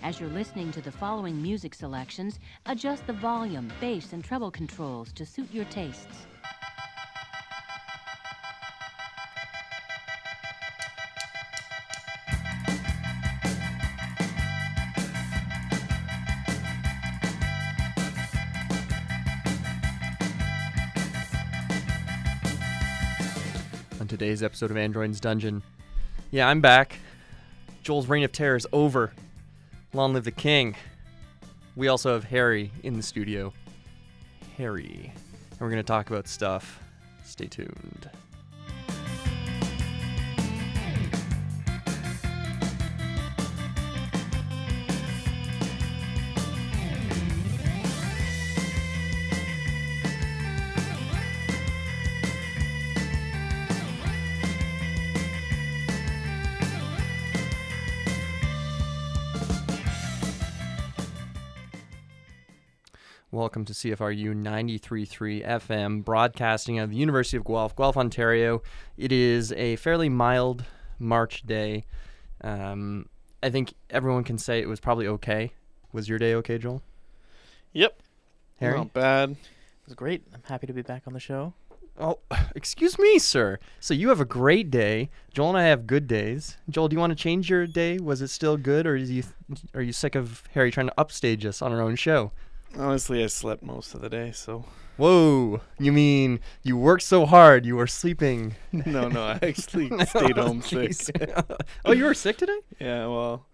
As you're listening to the following music selections, adjust the volume, bass, and treble controls to suit your tastes. on today's episode of Android's Dungeon. Yeah, I'm back. Joel's reign of terror is over. Long live the king. We also have Harry in the studio. Harry. And we're going to talk about stuff. Stay tuned. Welcome to CFRU 93.3 FM, broadcasting out of the University of Guelph, Guelph, Ontario. It is a fairly mild March day. Um, I think everyone can say it was probably okay. Was your day okay, Joel? Yep. Harry? Not bad. It was great. I'm happy to be back on the show. Oh, excuse me, sir. So you have a great day. Joel and I have good days. Joel, do you want to change your day? Was it still good, or is you are you sick of Harry trying to upstage us on our own show? Honestly, I slept most of the day, so Whoa! You mean you worked so hard you were sleeping? no, no, I actually stayed home sick. Oh, you were sick today? yeah, well,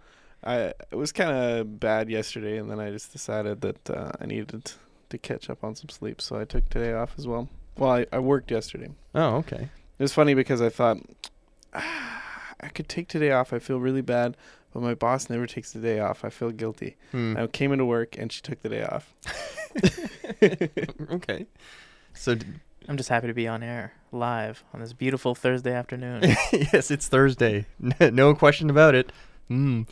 I it was kind of bad yesterday, and then I just decided that uh, I needed to catch up on some sleep, so I took today off as well. Well, I, I worked yesterday. Oh, okay. It was funny because I thought I could take today off. I feel really bad, but my boss never takes the day off. I feel guilty. Hmm. I came into work and she took the day off. okay. So d- I'm just happy to be on air live on this beautiful Thursday afternoon. yes, it's Thursday. no question about it. Mm.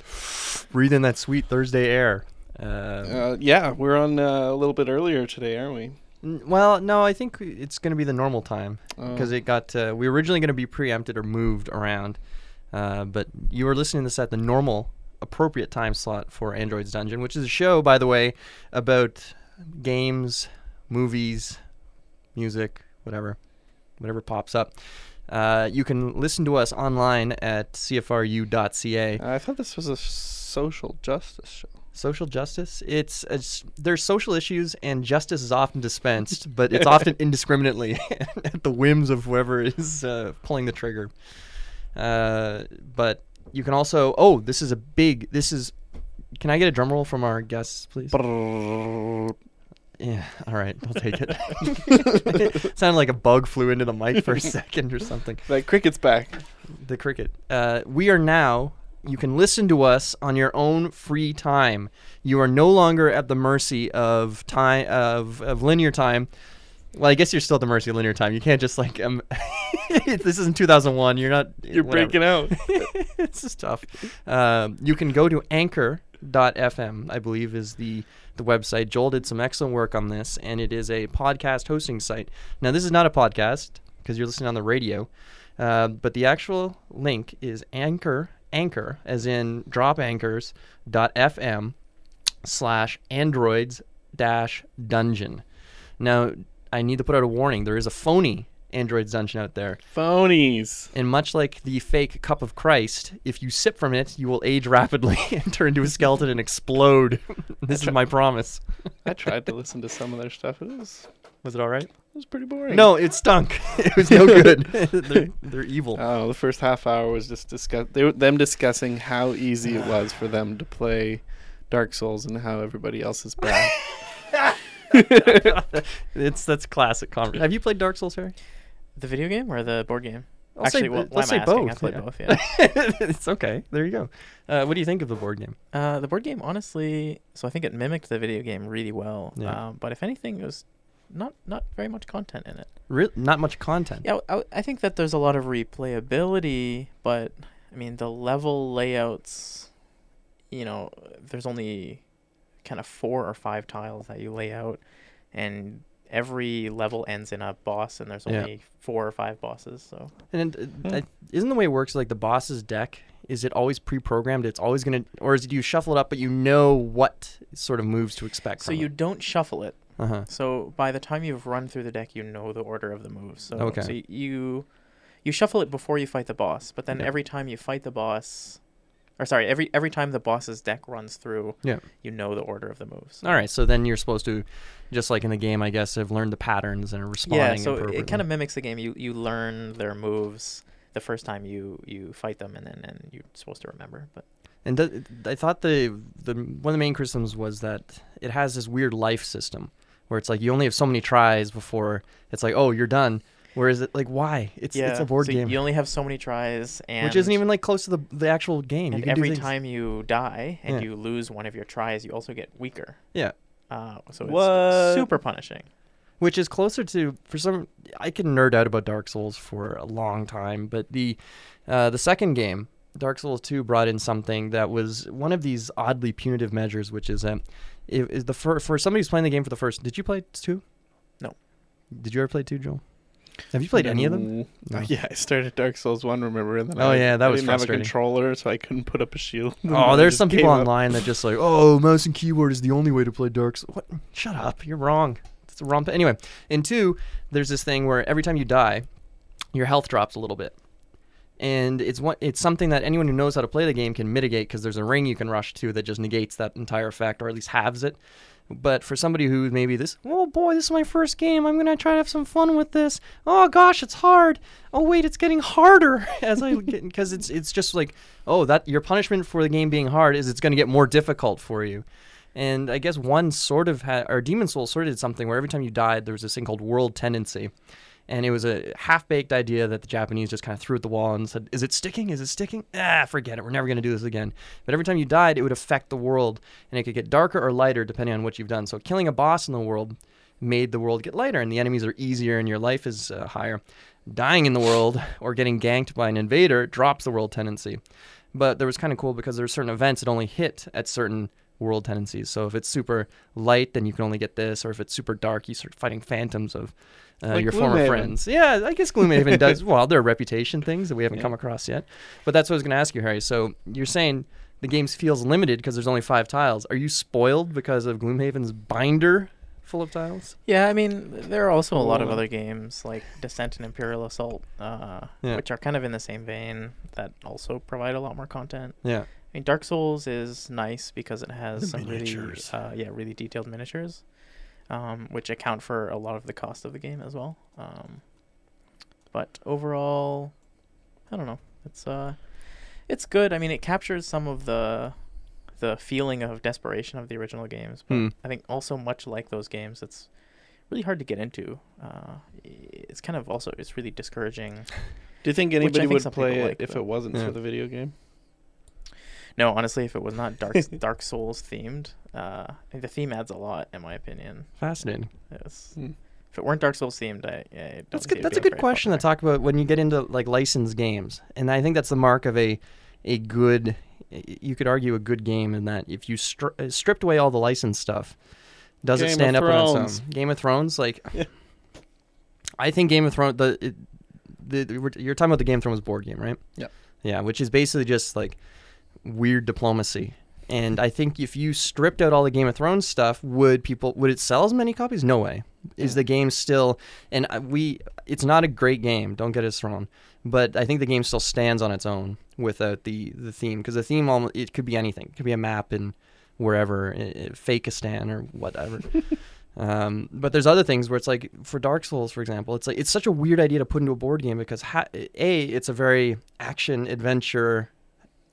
Breathe in that sweet Thursday air. Uh, Uh, yeah, we're on uh, a little bit earlier today, aren't we? n- well, no, I think it's going to be the normal time Oh. because it got. Uh, we were originally going to be preempted or moved around, uh, but you are listening to this at the normal, appropriate time slot for Android's Dungeon, which is a show, by the way, about games, movies, music, whatever, whatever pops up. Uh, you can listen to us online at cfru.ca. I thought this was a social justice show. Social justice. It's, it's there's social issues and justice is often dispensed, but it's often indiscriminately at the whims of whoever is uh, pulling the trigger. Uh, but you can also. Oh, this is a big. This is. Can I get a drum roll from our guests, please? Yeah. All right. I'll take it. Sounded like a bug flew into the mic for a second or something. Like cricket's back. The cricket. Uh, we are now. You can listen to us on your own free time. You are no longer at the mercy of time of, of linear time. Well, I guess you're still at the mercy of linear time. You can't just like um. this isn't 2001. You're not. You're whatever. breaking out. this is tough. Um, you can go to anchor.fm, I believe is the, the website. Joel did some excellent work on this, and it is a podcast hosting site. Now, this is not a podcast because you're listening on the radio, uh, but the actual link is anchor, anchor, as in drop anchors.fm slash androids dash dungeon. Now, I need to put out a warning. There is a phony Android Dungeon out there. Phonies. And much like the fake cup of Christ, if you sip from it, you will age rapidly and turn into a skeleton and explode. this is my promise. I tried to listen to some of their stuff. It was Was it all right? it was pretty boring. No, it stunk. it was no good. they're, they're evil. Oh, the first half hour was just discuss they were, them discussing how easy it was for them to play Dark Souls and how everybody else is bad. it's that's classic conversation. Have you played Dark Souls, Harry? the video game or the board game? I'll Actually, say, well, why let's am say I asking? both. I played yeah. both, yeah. it's okay. There you go. Uh, what do you think of the board game? uh, the board game, honestly, so I think it mimicked the video game really well. Yeah. Um, but if anything, it was not not very much content in it. Re- not much content. Yeah, I, I think that there's a lot of replayability, but I mean the level layouts. You know, there's only kind of four or five tiles that you lay out, and every level ends in a boss, and there's Yeah. only four or five bosses. So And uh, Hmm. I, isn't the way it works like the boss's deck is it always pre-programmed? It's always gonna, or is it you shuffle it up, but you know what sort of moves to expect? So from you don't shuffle it. uh huh. So by the time you've run through the deck, you know the order of the moves. So, Okay. so you you shuffle it before you fight the boss, but then Yeah. every time you fight the boss, or sorry, every every time the boss's deck runs through, Yeah. you know the order of the moves. All right, so then you're supposed to, just like in the game, I guess, have learned the patterns and are responding. Yeah, so it kind of mimics the game. You you learn their moves the first time you you fight them, and then and you're supposed to remember. But And th- I thought the the one of the main criticisms was that it has this weird life system where it's like you only have so many tries before it's like oh you're done. Whereas it like why it's yeah, it's a board so game You only have so many tries, and which isn't even like close to the the actual game. And can every time you die and Yeah. you lose one of your tries, you also get weaker. Yeah. Uh, so it's What? super punishing. which is closer to for some I can nerd out about Dark Souls for a long time, but the uh, the second game, Dark Souls 2 brought in something that was one of these oddly punitive measures, which is um i- is the for for somebody who's playing the game for the first. Did you play 2? No. Did you ever play 2, Joel? Have you played any of them? Mm, no. No. Yeah, I started Dark Souls one. Remember, and then Oh, I, yeah, that I was didn't have a controller, so I couldn't put up a shield. Oh, there's some people gave up. online that just like, oh, mouse and keyboard is the only way to play Dark Souls. What? Shut up. You're wrong. It's a romp. Anyway, in two, there's this thing where every time you die, your health drops a little bit. And it's what it's something that anyone who knows how to play the game can mitigate because there's a ring you can rush to that just negates that entire effect or at least halves it. But for somebody who maybe this, oh boy, this is my first game. I'm gonna try to have some fun with this. Oh gosh, it's hard. Oh wait, it's getting harder as I get because it's it's just like oh that your punishment for the game being hard is it's gonna get more difficult for you. And I guess one sort of had, or Demon's Souls sort of did something where every time you died, there was this thing called world tendency. And it was a half baked idea that the Japanese just kind of threw at the wall and said, Is it sticking? Is it sticking? Ah, forget it. We're never going to do this again. But every time you died, it would affect the world. And it could get darker or lighter depending on what you've done. So killing a boss in the world made the world get lighter and the enemies are easier and your life is uh, higher. Dying in the world or getting ganked by an invader drops the world tendency. But there was kind of cool because there were certain events that only hit at certain world tendencies. So if it's super light, then you can only get this, or if it's super dark, you start fighting phantoms of uh, Like your former Gloomhaven. friends. Yeah, I guess Gloomhaven does. Well, there are reputation things that we haven't Yeah. come across yet. But that's what I was going to ask you, Harry. So you're saying the game feels limited because there's only five tiles. Are you spoiled because of Gloomhaven's binder full of tiles? Yeah, I mean, there are also a lot of other games like Descent and Imperial Assault, uh, Yeah. which are kind of in the same vein that also provide a lot more content. Yeah. I mean, Dark Souls is nice because it has The some miniatures. really, uh, yeah, really detailed miniatures, um, which account for a lot of the cost of the game as well. Um, but overall, I don't know. It's uh, it's good. I mean, it captures some of the the feeling of desperation of the original games, but Hmm. I think also much like those games, it's really hard to get into. Uh, it's kind of also it's really discouraging. Do you think anybody think would some play it like, if but- it wasn't Yeah. for the video game? No, honestly, if it was not Dark Dark Souls themed, uh, the theme adds a lot, in my opinion. Fascinating. It's, Hmm. If it weren't Dark Souls themed, I, I don't That's see good. it That's a good very question to talk about when you get into like licensed games, and I think that's the mark of a a good. You could argue a good game in that if you stri- uh, stripped away all the licensed stuff, does it Game of stand up on its Thrones. own? Game of Thrones, like Yeah. I think Game of Thrones. The, it, the, the you're talking about the Game of Thrones board game, right? Yeah. Yeah, which is basically just like weird diplomacy. And I think if you stripped out all the Game of Thrones stuff, would people would it sell as many copies? No way. Is the game still? And we, it's not a great game. Don't get us wrong, but I think the game still stands on its own without the the theme because the theme almost it could be anything. It could be a map in wherever, Fakistan or whatever. Um, but there's other things where it's like for Dark Souls, for example, it's like it's such a weird idea to put into a board game because ha- a it's a very action adventure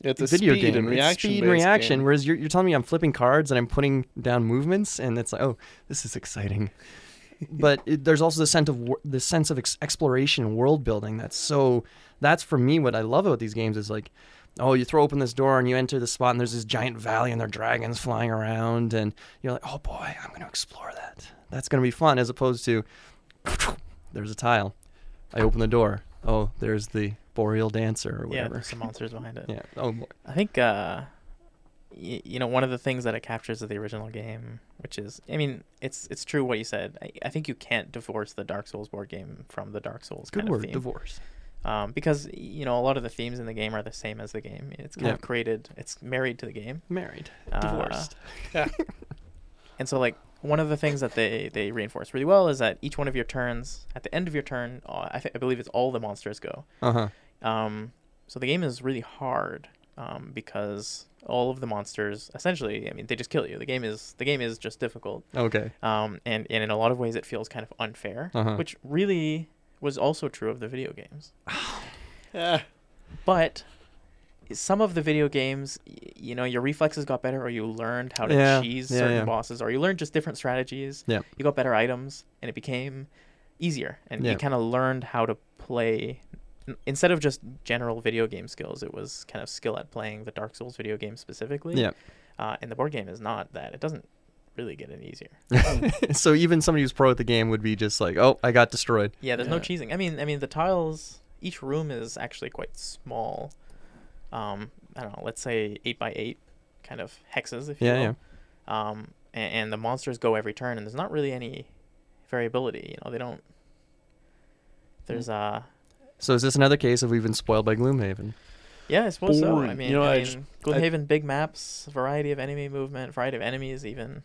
It's a video speed game. and It's reaction. speed and reaction. game. Whereas you're, you're telling me I'm flipping cards and I'm putting down movements, and it's like, oh, this is exciting. but it, there's also the sense of the sense of ex- exploration, and world building. That's so. That's for me what I love about these games is like, oh, you throw open this door and you enter the spot and there's this giant valley and there are dragons flying around and you're like, oh boy, I'm going to explore that. That's going to be fun as opposed to, there's a tile. I open the door. Oh, there's the boreal dancer or whatever. there's some monsters behind it. Yeah. Oh, boy. I think, uh, y- you know, one of the things that it captures of the original game, which is, I mean, it's it's true what you said. I, I think you can't divorce the Dark Souls board game from the Dark Souls good kind word. of theme. Divorce. Um, because you know a lot of the themes in the game are the same as the game. It's kind Yeah. of created. It's married to the game. Married, Uh, divorced. And so, like, one of the things that they, they reinforce really well is that each one of your turns, at the end of your turn, uh, I, th- I believe it's all the monsters go. Uh huh. Um, so the game is really hard um, because all of the monsters, essentially, I mean, they just kill you. The game is the game is just difficult, Okay. um, and, and in a lot of ways, it feels kind of unfair, Uh-huh. which really was also true of the video games. Yeah. But some of the video games, y- you know, your reflexes got better, or you learned how to Yeah, cheese yeah, certain yeah. bosses, or you learned just different strategies. Yeah. You got better items, and it became easier, and you kind of learned how to play. N- Instead of just general video game skills, it was kind of skill at playing the Dark Souls video game specifically. Yeah. Uh, and the board game is not that. It doesn't really get any easier. so even somebody who's pro at the game would be just like, oh, I got destroyed. Yeah, there's no Yeah. cheesing. I mean, I mean the tiles. Each room is actually quite small. Um, I don't know. Let's say eight by eight, kind of hexes, if you Yeah, will. Um, and, and the monsters go every turn, and there's not really any variability. You know, they don't. There's uh, So is this another case of we've been spoiled by Gloomhaven? yeah, I suppose so. I Boring. mean, You know, I I mean, just- Gloomhaven, big maps, variety of enemy movement, variety of enemies, even.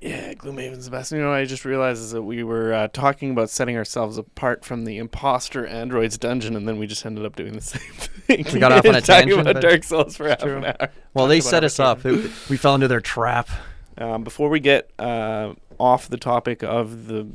Yeah, Gloomhaven's the best. You know, I just realized is that we were uh, talking about setting ourselves apart from the imposter androids dungeon, and then we just ended up doing the same thing. We got off on a Talking tangent, about but- Dark Souls for half True. an hour. Well, Talked they about set us up. It- we fell into their trap. Um, before we get uh, off the topic of the,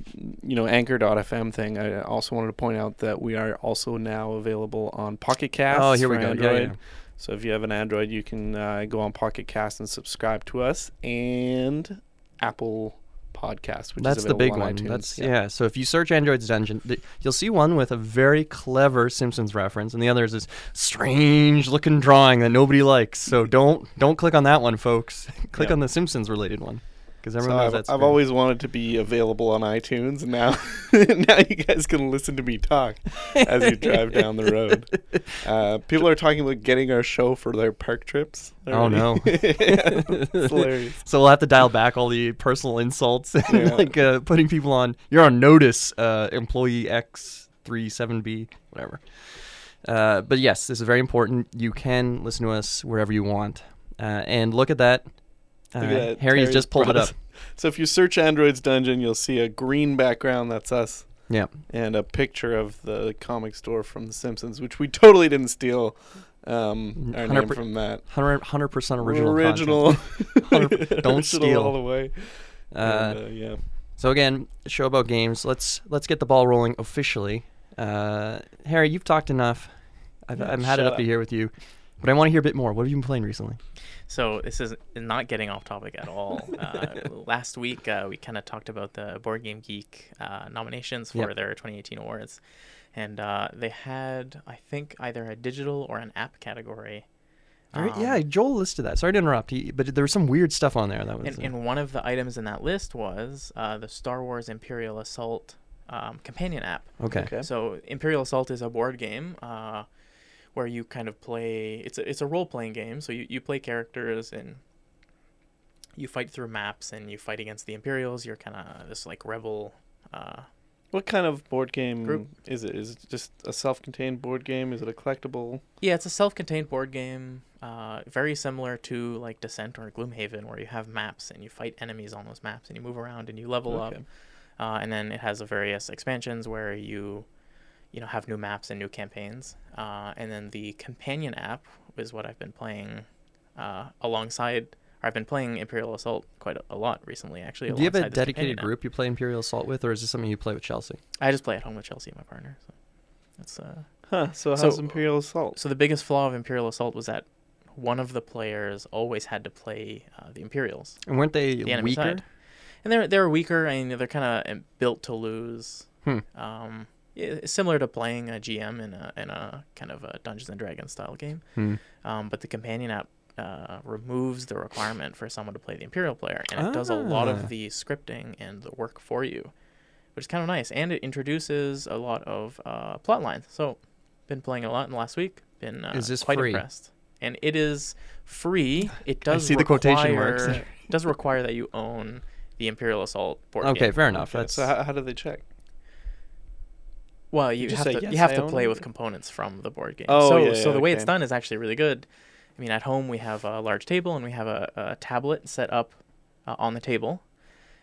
you know, Anchor.fm thing, I also wanted to point out that we are also now available on Pocket Cast. oh, here we go. Android. Yeah, yeah. So if you have an Android, you can uh, go on Pocket Cast and subscribe to us, and Apple Podcast, which That's is the big on one. iTunes. That's yeah. So if you search Android's Dungeon, th- you'll see one with a very clever Simpsons reference, and the other is this strange-looking drawing that nobody likes. So don't don't click on that one, folks. click Yeah. on the Simpsons related one because So knows I've, that's. I've always wanted to be available on iTunes, and now now you guys can listen to me talk as you drive down the road. Uh, people are talking about getting our show for their park trips. Oh, no. it's hilarious. So we'll have to dial back all the personal insults and Yeah. like uh, putting people on. You're on notice, uh, employee X three seven B, whatever. Uh, but yes, this is very important. You can listen to us wherever you want, uh, and look at that. Uh, Look at. Harry's just pulled it up. So if you search Android's Dungeon, you'll see a green background. That's us. Yeah. And a picture of the comic store from The Simpsons, which we totally didn't steal um, our name from that. Hundred percent original. Original. Don't steal. all the way. Uh, And, uh, yeah. So again, show about games. Let's let's get the ball rolling officially. Uh, Harry, you've talked enough. I've, Yeah, I've had it up to here with you, but I want to hear a bit more. What have you been playing recently? So this is not getting off topic at all. Uh, last week uh, we kind of talked about the Board Game Geek uh, nominations for Yep. their 2018 awards, and uh, they had I think either a digital or an app category. Very- Um, yeah, Joel listed that. Sorry to interrupt, he, but there was some weird stuff on there. That was And, uh, and one of the items in that list was uh, the Star Wars Imperial Assault um, companion app. okay. Okay. So Imperial Assault is a board game uh, where you kind of play. It's a it's a role playing game. So you, you play characters and you fight through maps and you fight against the Imperials. You're kind of this like rebel. Uh, What kind of board game Group. is it? Is it just a self-contained board game? Is it a collectible? yeah, it's a self-contained board game. Uh, very similar to like Descent or Gloomhaven, where you have maps and you fight enemies on those maps and you move around and you level up. Okay. uh, and then it has various expansions where you you know have new maps and new campaigns uh, and then the companion app is what i've been playing uh, alongside or i've been playing imperial assault quite a, a lot recently actually Do you have a dedicated companion app. group you play Imperial Assault with, or is this something you play with Chelsea? i just play at home with chelsea my partner so that's uh Huh. So So- Imperial Assault? so the biggest flaw of imperial assault was that one of the players always had to play uh, the imperials And weren't they the weaker? Side. And they're they're weaker. I mean, they're kind of built to lose. Hmm. Um, yeah, it's similar to playing a GM in a in a kind of a Dungeons and Dragons style game. Hmm. Um, but the companion app uh, removes the requirement for someone to play the Imperial player, and it does a lot Ah. of the scripting and the work for you, which is kind of nice. And it introduces a lot of uh, plot lines. So, been playing a lot in the last week. Been uh, Is this quite free? impressed. And it is free. It I does see the quotation marks require- it does require that you own the Imperial Assault board Okay, game. fair enough. Okay, That's so how, how do they check? Well, you just have to you have I to play it"? with components from the board game. Oh, so yeah, so the way it's done is actually really good. I mean, at home we have a large table and we have a, a tablet set up uh, on the table,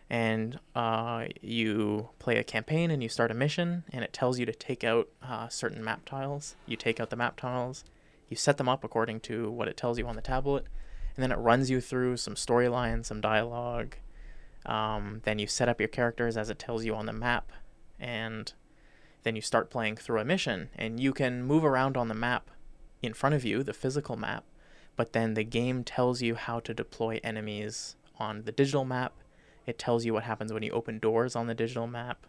and uh, you play a campaign and you start a mission, and it tells you to take out uh, certain map tiles. You take out the map tiles, you set them up according to what it tells you on the tablet, and then it runs you through some storyline, some dialogue. Um, then you set up your characters as it tells you on the map, and then you start playing through a mission, and you can move around on the map in front of you, the physical map, but then the game tells you how to deploy enemies on the digital map. It tells you what happens when you open doors on the digital map.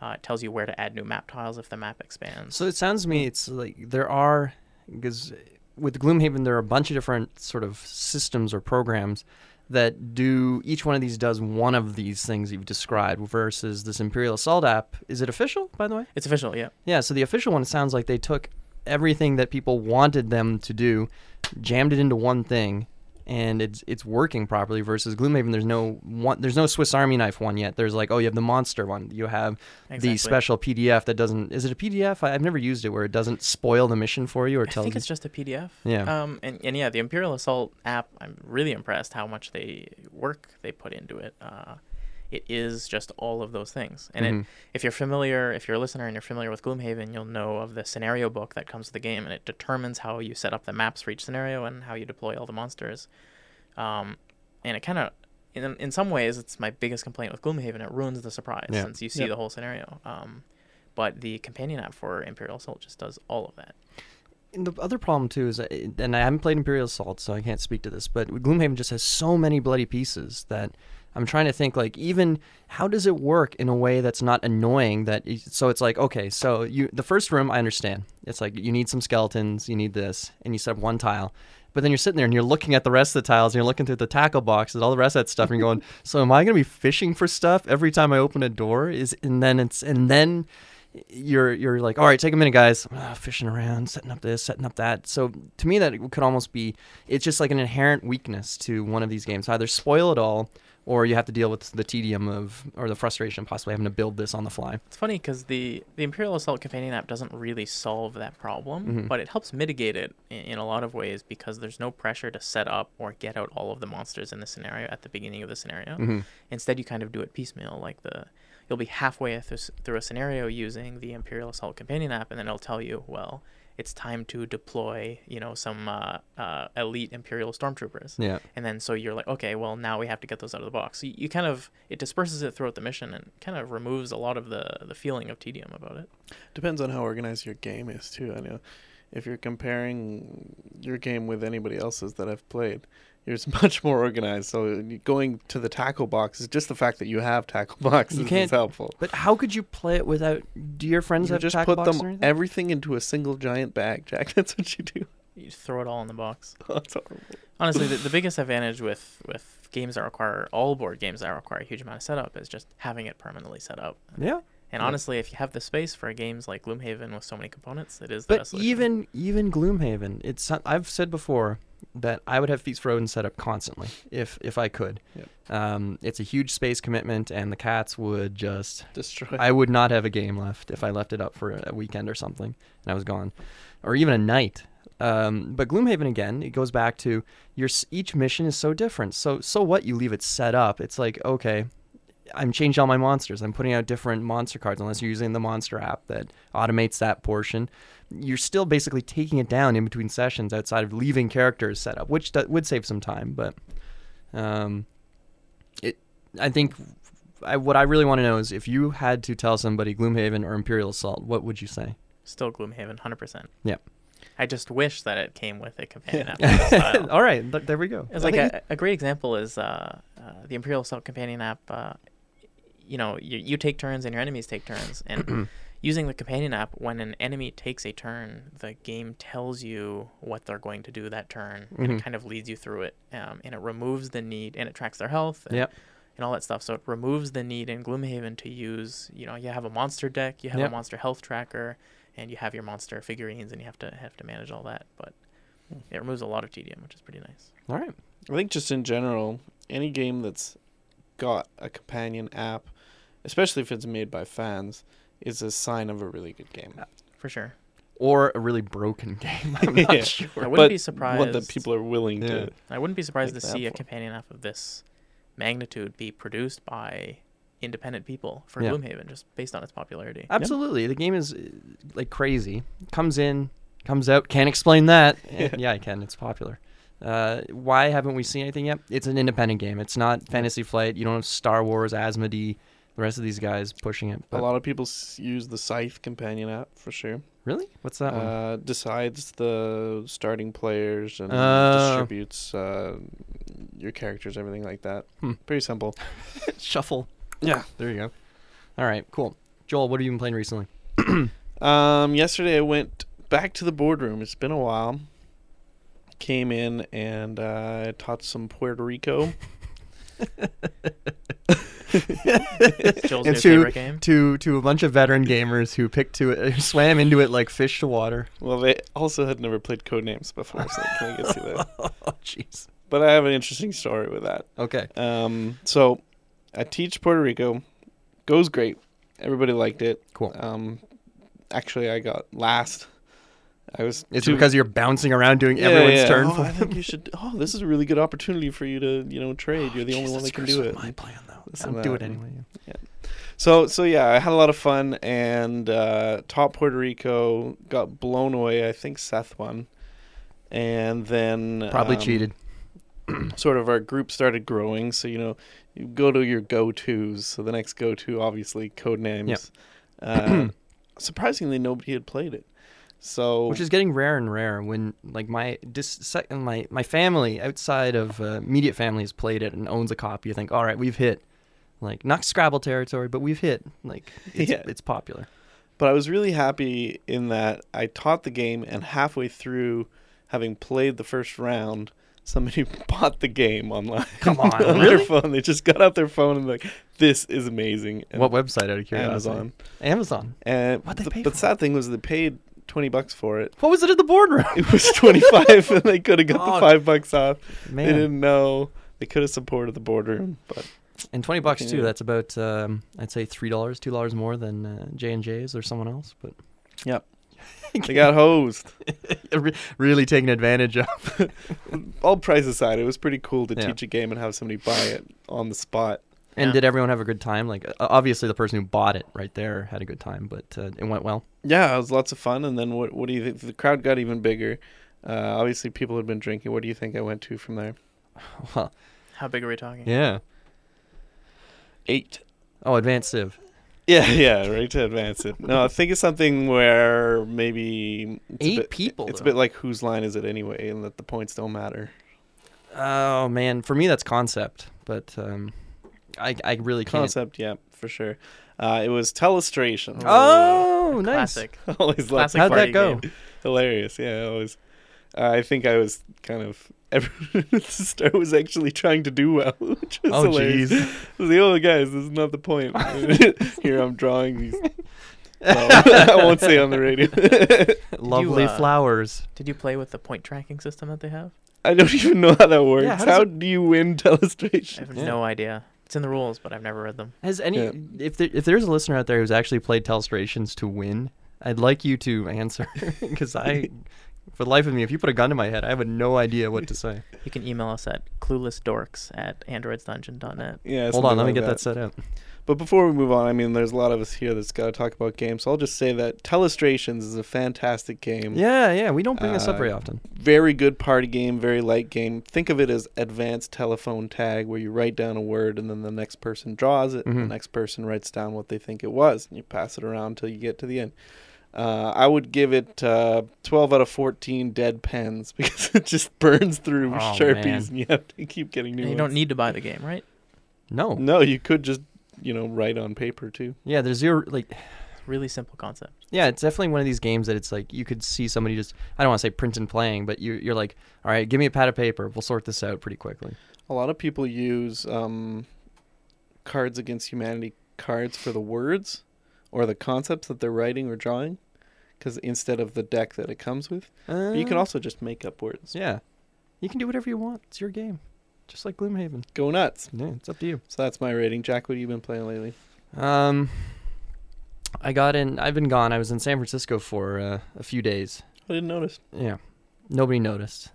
Uh, it tells you where to add new map tiles if the map expands. So it sounds to me it's like there are because with Gloomhaven there are a bunch of different sort of systems or programs that do each one of these does one of these things you've described versus this Imperial Assault app. Is it official, by the way? It's official, yeah. Yeah, so the official one sounds like they took everything that people wanted them to do, jammed it into one thing, and it's it's working properly. Versus Gloomhaven, there's no one, there's no Swiss Army knife one yet. There's like, oh, you have the monster one. You have the special PDF that doesn't. Is it a PDF? I, I've never used it where it doesn't spoil the mission for you or tell. I think you. it's just a PDF. Yeah. Um, and, and yeah, the Imperial Assault app, I'm really impressed how much they work they put into it. Uh, it is just all of those things. And Mhm. it, if you're familiar, if you're a listener and you're familiar with Gloomhaven, you'll know of the scenario book that comes with the game, and it determines how you set up the maps for each scenario and how you deploy all the monsters. Um, and it kind of, in, in some ways, it's my biggest complaint with Gloomhaven. It ruins the surprise Yeah. since you see Yep. the whole scenario. Um, but the companion app for Imperial Assault just does all of that. And the other problem too is, that- and I haven't played Imperial Assault, so I can't speak to this. But Gloomhaven just has so many bloody pieces that I'm trying to think like even how does it work in a way that's not annoying? That so it's like okay, so you the first room I understand. It's like you need some skeletons, you need this, and you set up one tile. But then you're sitting there and you're looking at the rest of the tiles and you're looking through the tackle boxes, all the rest of that stuff, and you're going, so am I going to be fishing for stuff every time I open a door? Is and then it's and then you're you're like, all right, take a minute, guys. Ah, fishing around, setting up this, setting up that. So to me, that could almost be it's just like an inherent weakness to one of these games. Either spoil it all, or you have to deal with the tedium of or the frustration of possibly having to build this on the fly. It's funny because the, the Imperial Assault Companion app doesn't really solve that problem, Mhm. but it helps mitigate it in, in a lot of ways because there's no pressure to set up or get out all of the monsters in the scenario at the beginning of the scenario. Mhm. Instead, you kind of do it piecemeal. Like the you'll be halfway through, through a scenario using the Imperial Assault Companion app, and then it'll tell you, well, it's time to deploy, you know, some uh, uh, elite Imperial stormtroopers. Yeah. And then so you're like, okay, well now we have to get those out of the box. So you, you kind of it disperses it throughout the mission and kind of removes a lot of the the feeling of tedium about it. Depends on how organized your game is too. I know if you're comparing your game with anybody else's that I've played, yours is much more organized. So going to the tackle boxes, just the fact that you have tackle boxes You can't- is helpful. But how could you play it without? Do your friends You have just tackle put boxes them anything? everything into a single giant bag, Jack. That's what you do. You throw it all in the box. Oh, That's horrible. Honestly, the, the biggest advantage with with games that require all board games that require a huge amount of setup is just having it permanently set up. yeah. And Yeah. honestly, if you have the space for games like Gloomhaven with so many components, it is the But best solution. even even Gloomhaven, it's I've said before that I would have Feast for Odin set up constantly if if I could. Yep. Um, it's a huge space commitment, and the cats would just. Destroy. I would not have a game left if I left it up for a weekend or something, and I was gone, or even a night. Um, but Gloomhaven again, it goes back to your each mission is so different. So so what you leave it set up? It's like okay, I'm changing all my monsters. I'm putting out different monster cards unless you're using the monster app that automates that portion. You're still basically taking it down in between sessions outside of leaving characters set up, which do- would save some time. But um, it, I think, I, what I really want to know is if you had to tell somebody Gloomhaven or Imperial Assault, what would you say? Still Gloomhaven, hundred percent. Yep. I just wish that it came with a companion app. all right, th- there we go. It's like a, a great example is uh, uh, the Imperial Assault Companion app. Uh, you know, you, you take turns and your enemies take turns, and using the companion app, when an enemy takes a turn, the game tells you what they're going to do that turn, and Mhm. it kind of leads you through it, um, and it removes the need, and it tracks their health, and, Yep. and all that stuff. So it removes the need in Gloomhaven to use, you know, you have a monster deck, you have Yep. a monster health tracker, and you have your monster figurines, and you have to have to manage all that, but. It removes a lot of tedium, which is pretty nice. All right. I think just in general, any game that's got a companion app, especially if it's made by fans, is a sign of a really good game. for sure. Or a really broken game. I'm not Yeah. sure. I wouldn't But be surprised. What that people are willing Yeah. to. I wouldn't be surprised to see a for. companion app of this magnitude be produced by independent people for Yeah. Gloomhaven, just based on its popularity. Absolutely. The game is uh, like crazy. Comes in, comes out. Can't explain that. Yeah, I can. It's popular. Uh, why haven't we seen anything yet? It's an independent game. It's not Fantasy Flight. You don't have Star Wars, Asmodee, the rest of these guys pushing it. A lot of people s- use the Scythe companion app for sure. really, what's that one? Uh, decides the starting players and Oh. distributes uh, your characters, everything like that. Hmm. Pretty simple. Shuffle. Yeah. There you go. All right, cool. Joel, what have you been playing recently? Um, yesterday I went back to the boardroom. It's been a while. Came in and uh, taught some Puerto Rico. Joel's And new to- favorite game. To to a bunch of veteran gamers who picked to it, swam into it like fish to water. Well, they also had never played Codenames before, so can I get to that? Oh, jeez. But I have an interesting story with that. Okay. Um, so I teach Puerto Rico. Goes great. Everybody liked it. Cool. Um, actually, I got last. I was. It's too- because you're bouncing around doing Yeah, everyone's yeah. turn. Oh, for I think you should. Oh, this is a really good opportunity for you to, you know, trade. You're the only one that can Christ, do with it. My plan though. This I'll do it anyway. So, so yeah, I had a lot of fun and uh, taught Puerto Rico. Got blown away. I think Seth won, and then Probably um, cheated. sort of our group started growing. So you know, you go to your go tos. So the next go to, obviously, Codenames. Uh, surprisingly, nobody had played it. So Which is getting rare and rare when like my dis- my my family outside of uh, immediate family has played it and owns a copy. You think, all right, we've hit like not Scrabble territory, but we've hit like it's, Yeah. it's popular. But I was really happy in that I taught the game, and halfway through, having played the first round, somebody bought the game online. Come on, on really? their phone. They just got out their phone and like, this is amazing. And what website out of curiosity? Amazon. Amazon. And What'd they the, pay but sad thing was they paid twenty bucks for it. What was it at the boardroom? It was twenty five, and they could have got Oh, the five bucks off. They didn't know. They could have supported the boardroom, but and twenty bucks can too. That's about um, I'd say three dollars, two dollars more than uh, J and J's or someone else. But Yep. they got hosed. Really taking advantage of. All price aside, it was pretty cool to Yeah. teach a game and have somebody buy it on the spot. And Yeah. did everyone have a good time? Like, obviously, the person who bought it right there had a good time, but uh, it went well. Yeah, it was lots of fun. And then what? What do you think? The crowd got even bigger. Uh, obviously, people had been drinking. What do you think I went to from there? Well, How big are we talking? yeah. Eight. Oh, advanced Civ. Yeah, yeah, right to advance it. No, I think of something where maybe it's a Eight bit- people, It's a bit like whose line is it anyway, and that the points don't matter. Oh man, for me that's concept, but um, I I really can't. Concept, yeah, for sure. Uh, it was Telestration. Oh, nice. Classic. always like Classic How'd that go? game. hilarious. Yeah, always. Uh, I think I was kind of. Everyone at the start was actually trying to do well, which was Oh hilarious. jeez. I was like, oh, guys, this is not the point. Here I'm drawing these. Well, I won't say on the radio. Lovely uh, flowers. Did you play with the point tracking system that they have? I don't even know how that works. how how does do you win telestration? I have Yeah. no idea. It's in the rules, but I've never read them. Has any Yeah. if there, if there's a listener out there who's actually played Telestrations to win, I'd like you to answer because I, for the life of me, if you put a gun to my head, I have no idea what to say. You can email us at cluelessdorks at androidsdungeon.net. Yeah. Hold something on, let me like get that set out. But before we move on, I mean, there's a lot of us here that's got to talk about games. So I'll just say that Telestrations is a fantastic game. Yeah, yeah, we don't bring this up very Uh, often. Very good party game, very light game. Think of it as advanced telephone tag, where you write down a word and then the next person draws it, and Mhm. the next person writes down what they think it was, and you pass it around until you get to the end. Uh, I would give it uh, 12 out of 14 dead pens because it just burns through Oh, sharpies, man. and you have to keep getting new And you ones. don't need to buy the game, right? No. No, you could just you know write on paper too. Yeah, there's zero like Really simple concept. yeah, it's definitely one of these games that it's like you could see somebody just I don't want to say print and playing, but you you're like, all right, give me a pad of paper, we'll sort this out pretty quickly. A lot of people use um, Cards Against Humanity cards for the words or the concepts that they're writing or drawing, because instead of the deck that it comes with, Uh, but you can also just make up words. yeah, you can do whatever you want. It's your game, just like Gloomhaven. Go nuts. Yeah, it's up to you. So that's my rating. Jack, what have you been playing lately? Um, I got in. I've been gone. I was in San Francisco for uh, a few days. I didn't notice. Yeah, nobody noticed,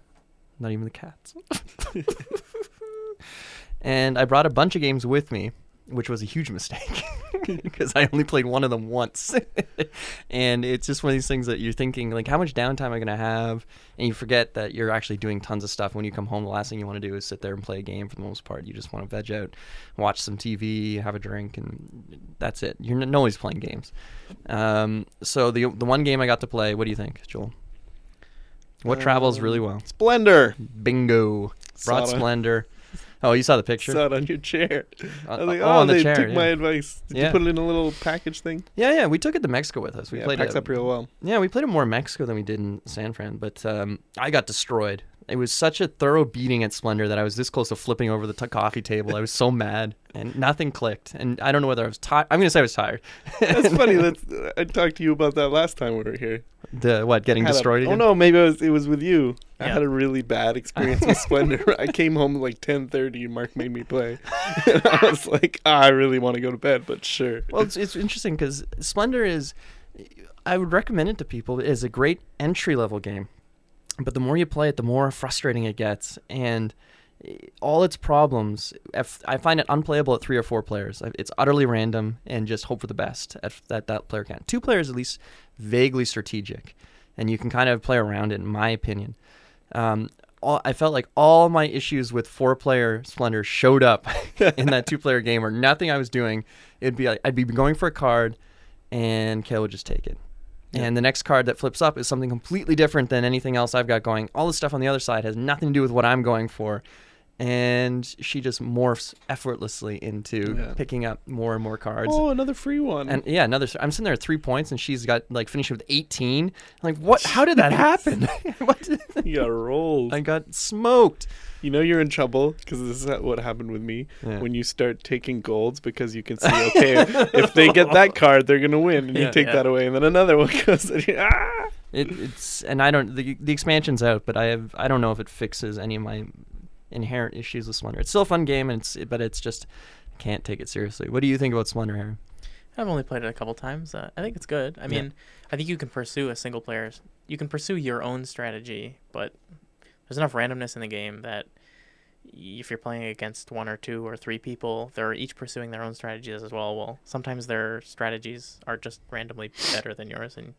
not even the cats. and I brought a bunch of games with me, which was a huge mistake because I only played one of them once. and it's just one of these things that you're thinking, like, how much downtime am I going to have? And you forget that you're actually doing tons of stuff. When you come home, the last thing you want to do is sit there and play a game for the most part. You just want to veg out, watch some TV, have a drink, and that's it. You're n- always playing games. Um, so the the one game I got to play, what do you think, Joel? What travels really Um, well? Splendor. Bingo. Brought Splendor. Oh, you saw the picture? Saw it on your chair. Uh, I was like, oh, oh, on the they chair, took yeah. my advice. Did Yeah. you put it in a little package thing? Yeah, yeah. We took it to Mexico with us. We yeah, played packs it. up real well. Yeah, we played it more in Mexico than we did in San Fran, but um, I got destroyed. It was such a thorough beating at Splendor that I was this close to flipping over the t- coffee table. I was so mad, and nothing clicked. And I don't know whether I was tired. I'm gonna say I was tired. That's funny. That's I talked to you about that last time we were here. the what getting Had a- destroyed? oh again? no, maybe it was it was with you. I had a really bad experience with Splendor. I came home at like ten thirty, and Mark made me play. and I was like, ah, I really want to go to bed, but sure. Well, it's, it's interesting because Splendor is, I would recommend it to people. It is a great entry level game, but the more you play it, the more frustrating it gets, and eh, all its problems. I find it unplayable at three or four players. It's utterly random, and just hope for the best at that that player can. Two players at least vaguely strategic, and you can kind of play around it. In my opinion. Um, all, I felt like all my issues with four-player Splendor showed up in that two-player game, where nothing I was doing, it'd be like I'd be going for a card, and Kale would just take it. And the next card that flips up is something completely different than anything else I've got going. All the stuff on the other side has nothing to do with what I'm going for. And she just morphs effortlessly into Yeah. picking up more and more cards. Oh, another free one. And yeah, another. I'm sitting there at three points, and she's got like finishing with 18. I'm like, what? How did that happen? what? Did, you got rolled. I got smoked. You know you're in trouble because this is what happened with me. Yeah. When you start taking golds because you can see, okay, if they get that card, they're gonna win, and Yeah. you take that away, and then another one goes, and you, ah! It, it's and I don't the the expansion's out, but I have I don't know if it fixes any of my inherent issues with Splendor. It's still a fun game, and it's but it's just can't take it seriously. What do you think about Splendor, Harry? I've only played it a couple times. Uh, I think it's good. I mean, I think you can pursue a single player. You can pursue your own strategy, but there's enough randomness in the game that if you're playing against one or two or three people, they're each pursuing their own strategies as well. Well, sometimes their strategies are just randomly better than yours, and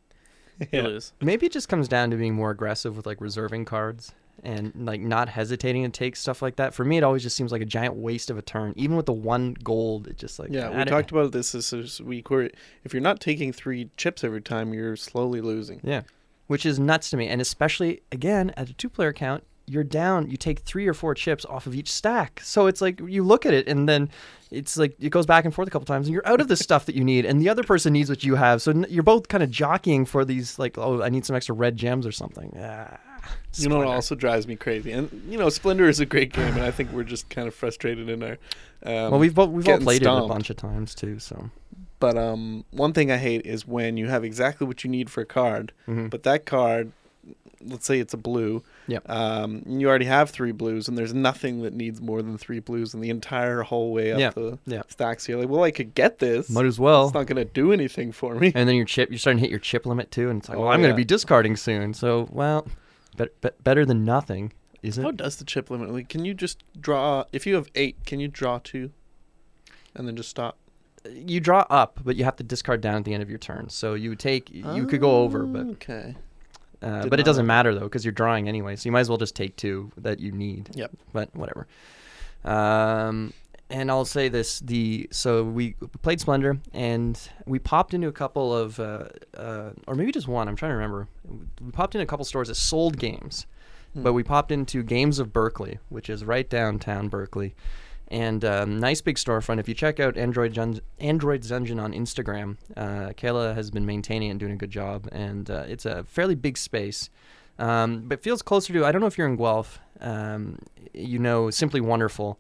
you lose. Maybe it just comes down to being more aggressive with like reserving cards and like not hesitating to take stuff like that. For me, it always just seems like a giant waste of a turn. Even with the one gold, it just like Yeah, we talked about this this, this week where if you're not taking three chips every time, you're slowly losing. Yeah, which is nuts to me, and especially again at a two-player count, you're down. You take three or four chips off of each stack, so it's like you look at it, and then it's like it goes back and forth a couple times, and you're out of the stuff that you need, and the other person needs what you have. So you're both kind of jockeying for these, like, oh, I need some extra red gems or something. Ah, You know what also drives me crazy, and you know, Splendor is a great game, and I think we're just kind of frustrated in our. Um, well, we've both, we've all played it a bunch of times too, so. But um, one thing I hate is when you have exactly what you need for a card, mhm. but that card, let's say it's a blue. Yep. Um, you already have three blues, and there's nothing that needs more than three blues in the entire whole way up Yeah, the yeah. stacks. You're like, well, I could get this. might as well. It's not gonna do anything for me. and then your chip, you're starting to hit your chip limit too, and it's like, Oh, well, I'm going to be discarding soon. So, well, bet, bet, better than nothing, is it? How does the chip limit? Like, can you just draw? If you have eight, can you draw two, and then just stop? you draw up, but you have to discard down at the end of your turn. So you take, you could go over, but Oh, okay. uh, but it doesn't matter though because you're drawing anyway. So you might as well just take two that you need. Yep. But whatever. Um, and I'll say this: the so we played Splendor, and we popped into a couple of, uh, uh, or maybe just one. I'm trying to remember. We popped in a couple stores that sold games, Hmm. but we popped into Games of Berkeley, which is right downtown Berkeley, and um, nice big storefront. If you check out Android Jun- Android Dungeon on Instagram, uh, Kayla has been maintaining and doing a good job, and uh, it's a fairly big space. Um, but feels closer to I don't know if you're in Guelph, um, you know Simply Wonderful,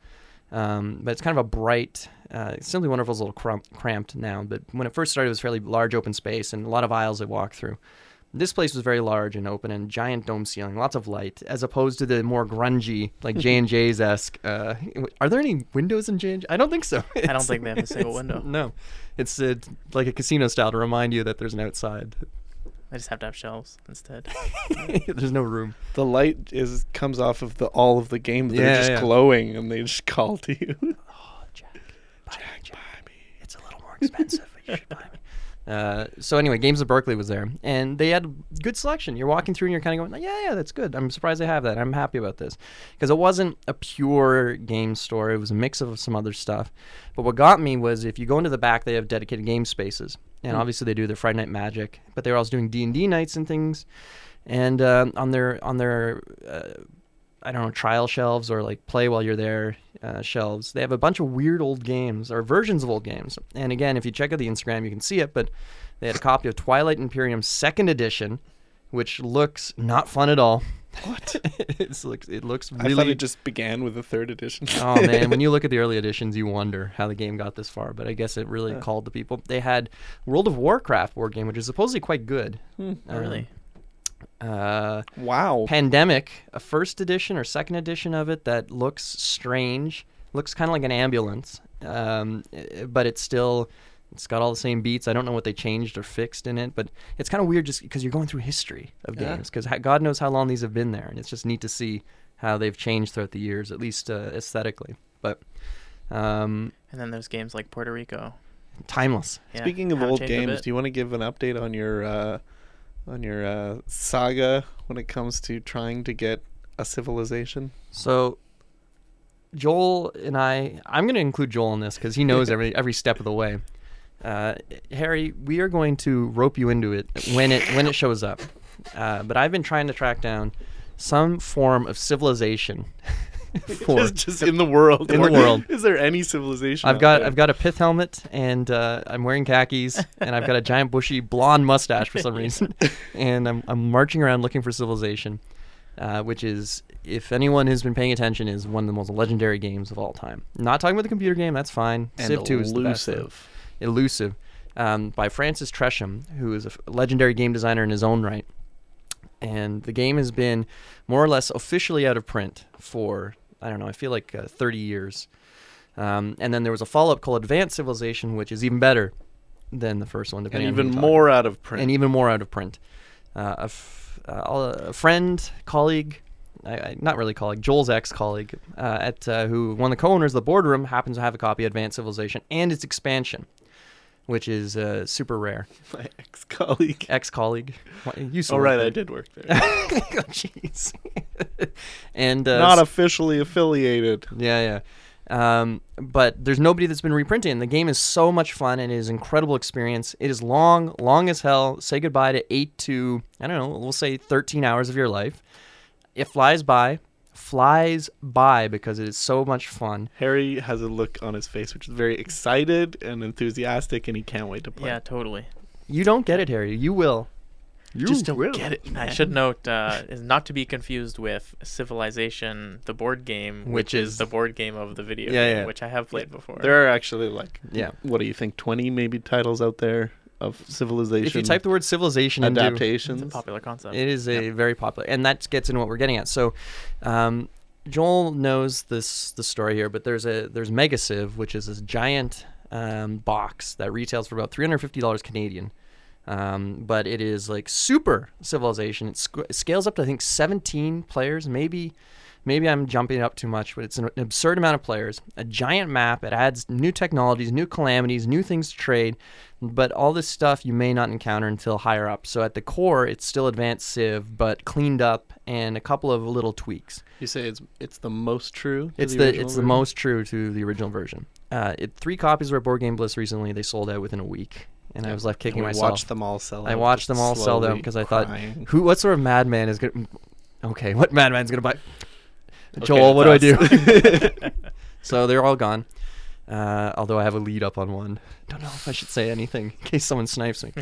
um, but it's kind of a bright. Uh, Simply Wonderful is a little cramped now, but when it first started, it was fairly large open space and a lot of aisles to walk through. This place was very large and open and giant dome ceiling, lots of light, as opposed to the more grungy, like J and J's esque. Uh, are there any windows in J and J? I don't think so. I don't think they have a single window. No, it's uh, like a casino style to remind you that there's an outside. I just have to have shelves instead. there's no room. The light is comes off of the all of the game. They're Yeah, just yeah. glowing, and they just call to you. Oh, Jack, buy me, Jack. It's a little more expensive, but you should buy me. Uh, so anyway, Games of Berkeley was there, and they had good selection. You're walking through, and you're kind of going, "Yeah, yeah, that's good. I'm surprised they have that. I'm happy about this," because it wasn't a pure game store. It was a mix of some other stuff. But what got me was if you go into the back, they have dedicated game spaces, and obviously they do their Friday Night Magic, but they were also doing D and D nights and things. And uh, on their on their uh, I don't know, trial shelves or like play while you're there uh, shelves. They have a bunch of weird old games or versions of old games. And again, if you check out the Instagram, you can see it. But they had a copy of Twilight Imperium Second Edition, which looks not fun at all. What? it looks it looks I thought it just began with the third edition. oh man, when you look at the early editions, you wonder how the game got this far. But I guess it really Yeah. called the people. They had World of Warcraft board game, which is supposedly quite good. Hmm. Oh, really? Uh, Wow. Pandemic, a first edition or second edition of it that looks strange, looks kind of like an ambulance, um, eh, but it's still it's got all the same beats. I don't know what they changed or fixed in it, but it's kind of weird just because you're going through history of Yeah. games because God knows how long these have been there, and it's just neat to see how they've changed throughout the years, at least uh, aesthetically. But um, And then there's games like Puerto Rico. timeless. Yeah, Speaking of old games, do you want to give an update on your uh, on your uh, saga when it comes to trying to get a civilization? So Joel and I, I'm going to include Joel in this because he knows every every step of the way. Uh, Harry, we are going to rope you into it when it when it shows up. Uh, but I've been trying to track down some form of civilization for. just, just in the world. In the world. Is there any civilization? I've got there? I've got a pith helmet and uh, I'm wearing khakis and I've got a giant bushy blonde mustache for some reason and I'm I'm marching around looking for civilization, uh, which is if anyone has been paying attention is one of the most legendary games of all time. Not talking about the computer game, that's fine. and Civ 2 is the best. though. Elusive. Um, by Francis Tresham, who is a legendary game designer in his own right. And the game has been more or less officially out of print for, I don't know, I feel like uh, 30 years. Um, and then there was a follow up called Advanced Civilization, which is even better than the first one, and depending on who even more out of print. and even more out of print. Uh, a, f- uh, a friend, colleague, I, I, not really colleague, Joel's ex-colleague, uh, at uh, who one of the co-owners of the boardroom happens to have a copy of Advanced Civilization and its expansion, which is uh, super rare. My ex-colleague. Ex-colleague, you used Oh right, there. I did work there. oh, and uh, Not officially affiliated. yeah, yeah. Um, but there's nobody that's been reprinting. The game is so much fun and it is an incredible experience. It is long, long as hell. Say goodbye to eight to I don't know, we'll say 13 hours of your life. It flies by, flies by because it is so much fun. Harry has a look on his face which is very excited and enthusiastic, and he can't wait to play. Yeah, totally. You don't get it, Harry. You will. You Just don't will. get it. I should note uh, is not to be confused with Civilization, the board game, which, Which is, is- the board game of the video Yeah, game, yeah. which I have played before. There are actually like Yeah. what do you think? Twenty maybe titles out there of civilization. If you type the word civilization into adaptations, it's a popular concept. It is a very popular, and that gets into what we're getting at. So, um, Joel knows this the story here, but there's a there's Mega Civ, which is this giant um, box that retails for about three hundred fifty dollars Canadian. Um, but it is like super civilization. It, sc- it scales up to I think seventeen players, maybe. Maybe I'm jumping up too much, but it's an absurd amount of players. A giant map. It adds new technologies, new calamities, new things to trade, but all this stuff you may not encounter until higher up. So at the core, it's still advanced Civ, but cleaned up and a couple of little tweaks. you say it's it's the most true. to It's the, original it's the most true to the original version. Uh, it, three copies were at Board Game Bliss recently. They sold out within a week, and I was left kicking And we myself. watched them all sell. I watched them all sell out slowly because I thought, crying. who? What sort of madman is gonna? Okay, what madman's gonna buy? Okay, Joel, what do I do? so they're all gone. Uh, although I have a lead up on one. Don't know if I should say anything in case someone snipes me.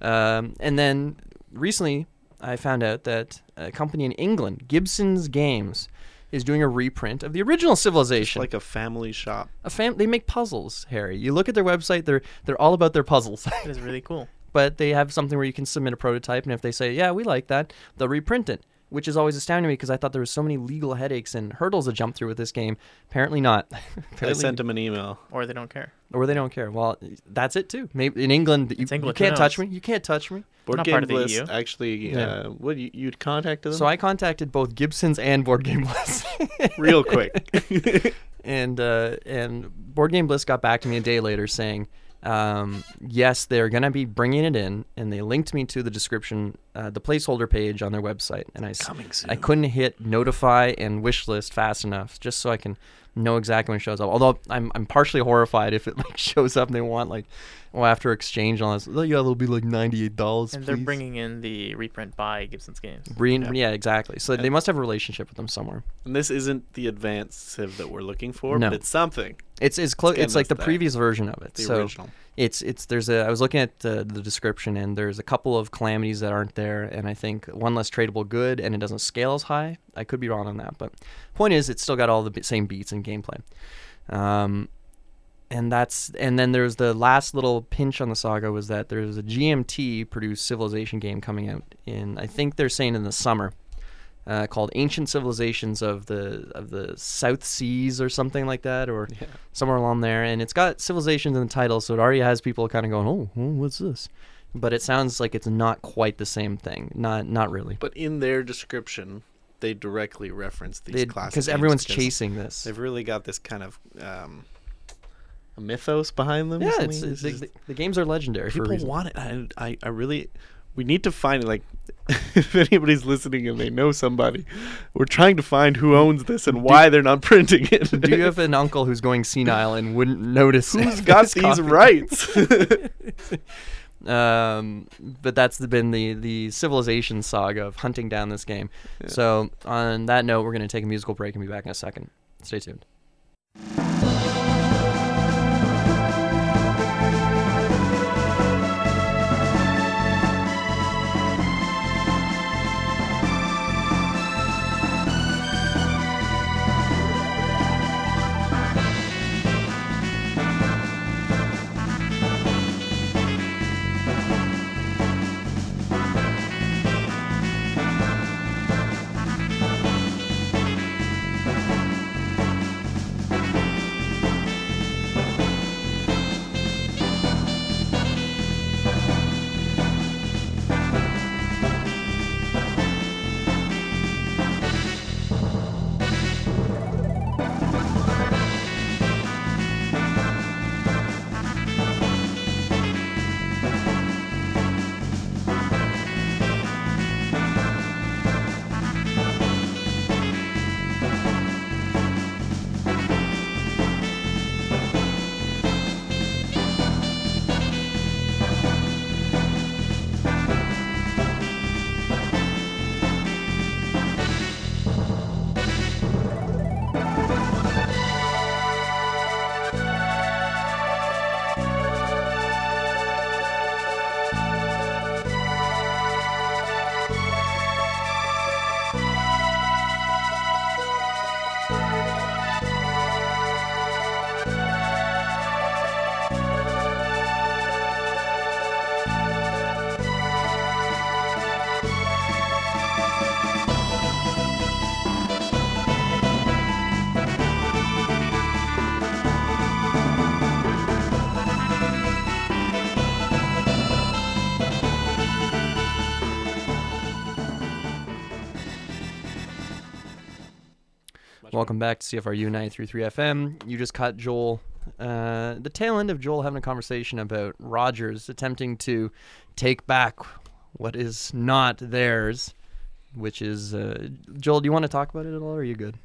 Um, and then recently, I found out that a company in England, Gibson's Games, is doing a reprint of the original Civilization. like a family shop. a fam- they make puzzles, Harry. You look at their website; they're they're all about their puzzles. It is really cool. but they have something where you can submit a prototype, and if they say, yeah, we like that, they'll reprint it. Which is always astounding to me because I thought there was so many legal headaches and hurdles to jump through with this game. Apparently not. I Apparently- sent him an email. Or they don't care. or they don't care. Well, that's it too. Maybe in England, you, It's you can't touch me. You can't touch me. Board not Game part of the Bliss EU. actually. Yeah. Uh, what you you'd contacted them So I contacted both Gibson's and Board Game Bliss. real quick. and uh, and Board Game Bliss got back to me a day later saying, um, yes, they're gonna be bringing it in, and they linked me to the description, uh, the placeholder page on their website, and I s- Coming soon. I couldn't hit notify and wish list fast enough just so I can know exactly when it shows up. Although I'm I'm partially horrified if it like shows up and they want like, well after exchange on this, oh, yeah, it'll be like ninety eight dollars. And they're bringing in the reprint by Gibson's Games. Green, Yeah. yeah. exactly. So they must have a relationship with them somewhere. and this isn't the advanced Civ that we're looking for, No. but it's something. It's it's close. getting It's like the there. previous version of it. The so original. it's it's there's a I was looking at the, the description and there's a couple of calamities that aren't there and I think one less tradable good and it doesn't scale as high. I could be wrong on that, but point is it's still got all the b- same beats and gameplay. Um, and that's and then there's the last little pinch on the saga was that there's a GMT produced Civilization game coming out in I think they're saying in the summer. Uh, called Ancient Civilizations of the of the South Seas or something like that, or Yeah. somewhere along there, and it's got civilizations in the title, so it already has people kind of going, "Oh, oh, what's this?" But it sounds like it's not quite the same thing. Not not really. But in their description, they directly reference these classic Because everyone's chasing this. They've really got this kind of um, a mythos behind them. Yeah, it's, it's, It's the, the games are legendary people want it. I, I, I really. We need to find like if anybody's listening and they know somebody, we're trying to find who owns this and why they're not printing it. Do you have an uncle who's going senile and wouldn't notice? Who's got these copy? rights? um, but that's been the the civilization saga of hunting down this game. Yeah. So on that note, we're going to take a musical break and be back in a second. Stay tuned. Welcome back to CFRU 933 FM. You just caught Joel, uh, the tail end of Joel having a conversation about Rogers attempting to take back what is not theirs, which is. Uh, Joel, do you want to talk about it at all, or are you good?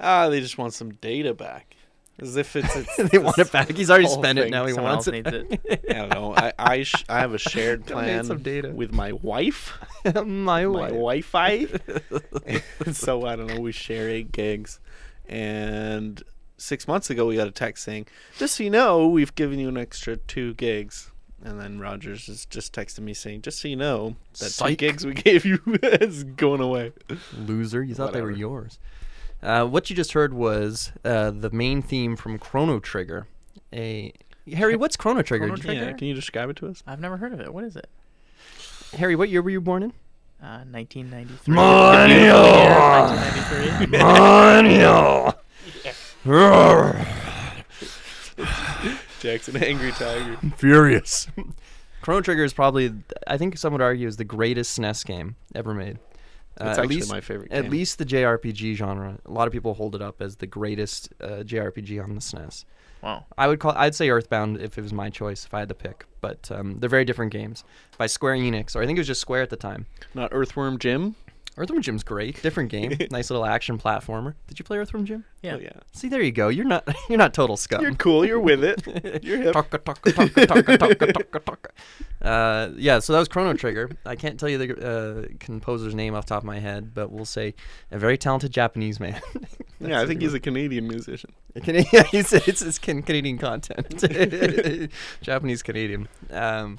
ah, they just want some data back, as if it's. it's they want it back. He's already spent it. Now he Someone wants it. it. I don't know. I I, sh- I have a shared plan some data. with my wife. My my wife. Wi-Fi. so I don't know. We share eight gigs, and six months ago we got a text saying, "Just so you know, we've given you an extra two gigs." And then Rogers is just texting me saying, "Just so you know, that two gigs we gave you is going away." Loser. You thought they were yours. Uh, what you just heard was uh, the main theme from Chrono Trigger, a Harry, what's Chrono Trigger? Chrono Trigger? Yeah, can you describe it to us? I've never heard of it. What is it? Harry, what year were you born in? Uh, 1993. Mario! The beautiful year of 1993. Mario! Jackson, angry tiger. Furious. Chrono Trigger is probably, I think some would argue, is the greatest SNES game ever made. Uh, It's at actually least, my favorite. at least the JRPG genre. A lot of people hold it up as the greatest uh, JRPG on the SNES. Wow. I would call, I'd say Earthbound if it was my choice, if I had to pick. But um, they're very different games by Square Enix, or I think it was just Square at the time. not Earthworm Jim. Earthworm Jim's great, different game, nice little action platformer. Did you play Earthworm Jim? Yeah. Oh, yeah. See, there you go. You're not, you're not total scum. You're cool. You're with it. You're hip. Taka, taka, taka, taka, taka, taka. Uh, yeah, so that was Chrono Trigger. I can't tell you the uh, composer's name off the top of my head, but we'll say a very talented Japanese man. yeah, I think he's a Canadian musician. Can- yeah, he's, it's, it's can- Canadian content. Japanese Canadian. Um,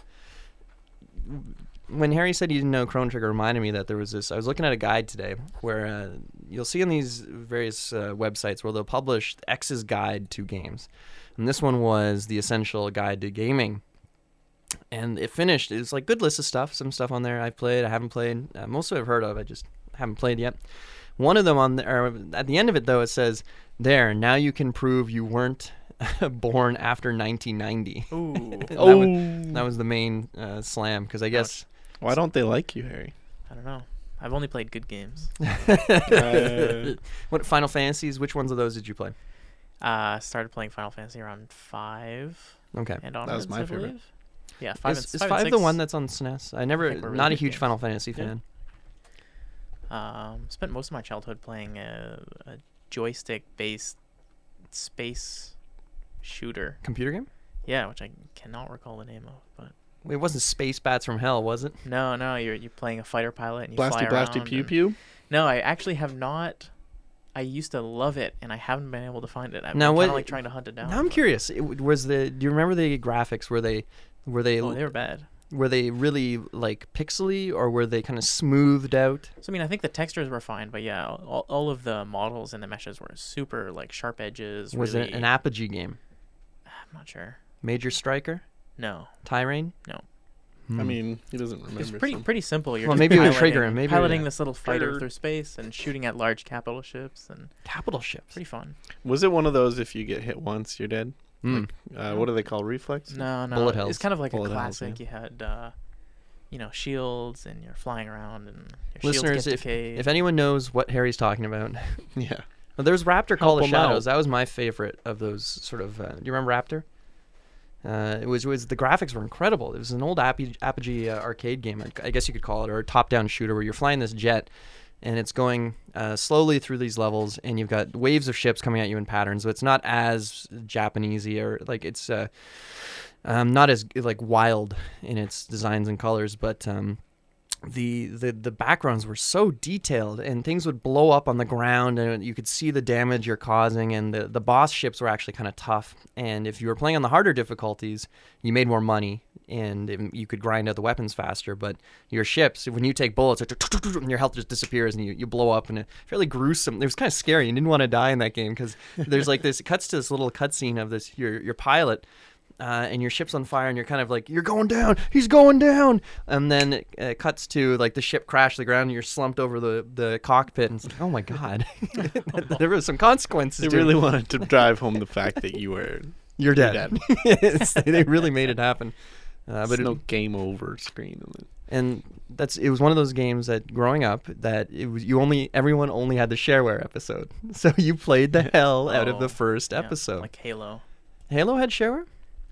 when Harry said he didn't know Chrono Trigger, reminded me that there was this. I was looking at a guide today where uh, you'll see on these various uh, websites where they'll publish X's guide to games, and this one was the essential guide to gaming. And it finished. It's like good list of stuff. Some stuff on there I've played, I haven't played. Uh, most of it I've heard of. I just haven't played yet. One of them on there, at the end of it though, it says, "There, now you can prove you weren't born after 1990." Ooh. that, was, that was the main uh, slam because I guess Why don't they like you, Harry? I don't know. I've only played good games. Uh, what Final Fantasies? Which ones of those did you play? Uh, started playing Final Fantasy around five Okay, and onwards. my I favorite. believe. Yeah, five. is, and, is five, five, and the one that's on SNES? I never, think were really not a huge games. Final Fantasy Yeah. fan. Um, spent most of my childhood playing a, a joystick-based space shooter. Computer game? Yeah, which I cannot recall the name of, but Wait, It wasn't Space Bats from Hell, was it? no, no, you're you're playing a fighter pilot and you fly blasty, around. blasty, pew, and- pew. No, I actually have not. I used to love it, and I haven't been able to find it. I'm Now kind what- of like trying to hunt it down. Now I'm but- curious. It, w- was the? Do you remember the graphics? Were they, were they, Oh, they were bad. were they really like pixely, or were they kind of smoothed out? So I mean, I think the textures were fine, but yeah, all, all of the models and the meshes were super like sharp edges. Was really, it an Apogee game? I'm not sure. Major Striker, No, Tyrian? No. Hmm. I mean, he doesn't remember. it's pretty so- pretty simple. You're Well, just maybe it would piloting, trigger him, maybe it would- piloting this little fighter Triggered. through space and shooting at large capital ships, and capital ships. pretty fun. Was it one of those? If you get hit once, you're dead. Mm. Uh, what do they call reflex? No, no, Bullet it's kind of like Bullet a hells, yeah. classic. You had, uh, you know, shields, and you're flying around, and your Listeners, shields get if, decayed. if anyone knows what Harry's talking about, Yeah. well, there's Raptor Call of 'em out. Shadows. That was my favorite of those sort of. Uh, do you remember Raptor? Uh, it was was the graphics were incredible. It was an old Apogee, Apogee uh, arcade game, I- guess you could call it, or a top-down shooter where you're flying this jet, and it's going uh, slowly through these levels, and you've got waves of ships coming at you in patterns. So it's not as Japanesey or like it's uh, um, not as like wild in its designs and colors, but um, the, the the backgrounds were so detailed and things would blow up on the ground and you could see the damage you're causing and the, the boss ships were actually kind of tough. And if you were playing on the harder difficulties you made more money and you could grind out the weapons faster. But your ships when you take bullets and your health just disappears and you, you blow up and it's fairly gruesome it was kind of scary you didn't want to die in that game because there's like this cuts to this little cutscene of this your your pilot uh, and your ship's on fire, and you're kind of like, "You're going down. He's going down." And then it uh, cuts to like the ship crash to the ground, and you're slumped over the, the cockpit, and it's like, "Oh my god, there was some consequences." They to it. really wanted to drive home the fact that you were. you're you're dead. Yes, they really made it happen. Uh, but But it, no game over screen. on it. and that's it was one of those games that growing up that it was you only everyone only had the shareware episode, so you played the hell out of Oh, the first Yeah, episode. like Halo. Halo had shareware,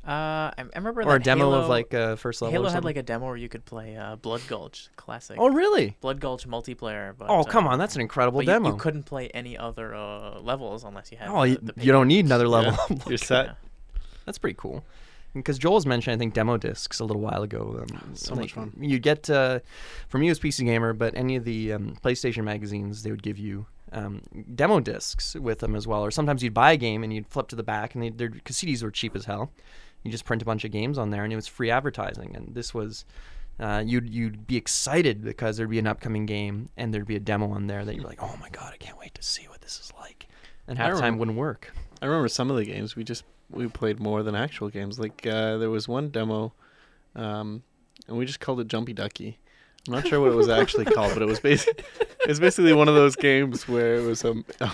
Uh, I, I remember or a that demo of Halo- like uh, first level. Halo had like a demo where you could play uh, Blood Gulch Classic. oh really? Blood Gulch multiplayer. But, Oh come uh, on, that's an incredible but you, demo. you couldn't play any other uh, levels unless you had. Oh, the, you, the you don't need another level. Yeah, You're set. Yeah. That's pretty cool. Because Joel's mentioned, I think, demo discs a little while ago. Um, So much fun. You get uh, from you as PC Gamer, but any of the um, PlayStation magazines, they would give you um, demo discs with them as well. Or sometimes you'd buy a game and you'd flip to the back, and they, because CDs were cheap as hell. You just print a bunch of games on there, and it was free advertising. And this was. Uh, you'd you'd be excited because there'd be an upcoming game and there'd be a demo on there that you're like, oh my god, I can't wait to see what this is like. And half the time wouldn't work. I remember some of the games we just we played more than actual games. Like uh, there was one demo, um, and we just called it Jumpy Ducky. I'm not sure what it was actually called, but it was basically it was basically one of those games where it was a,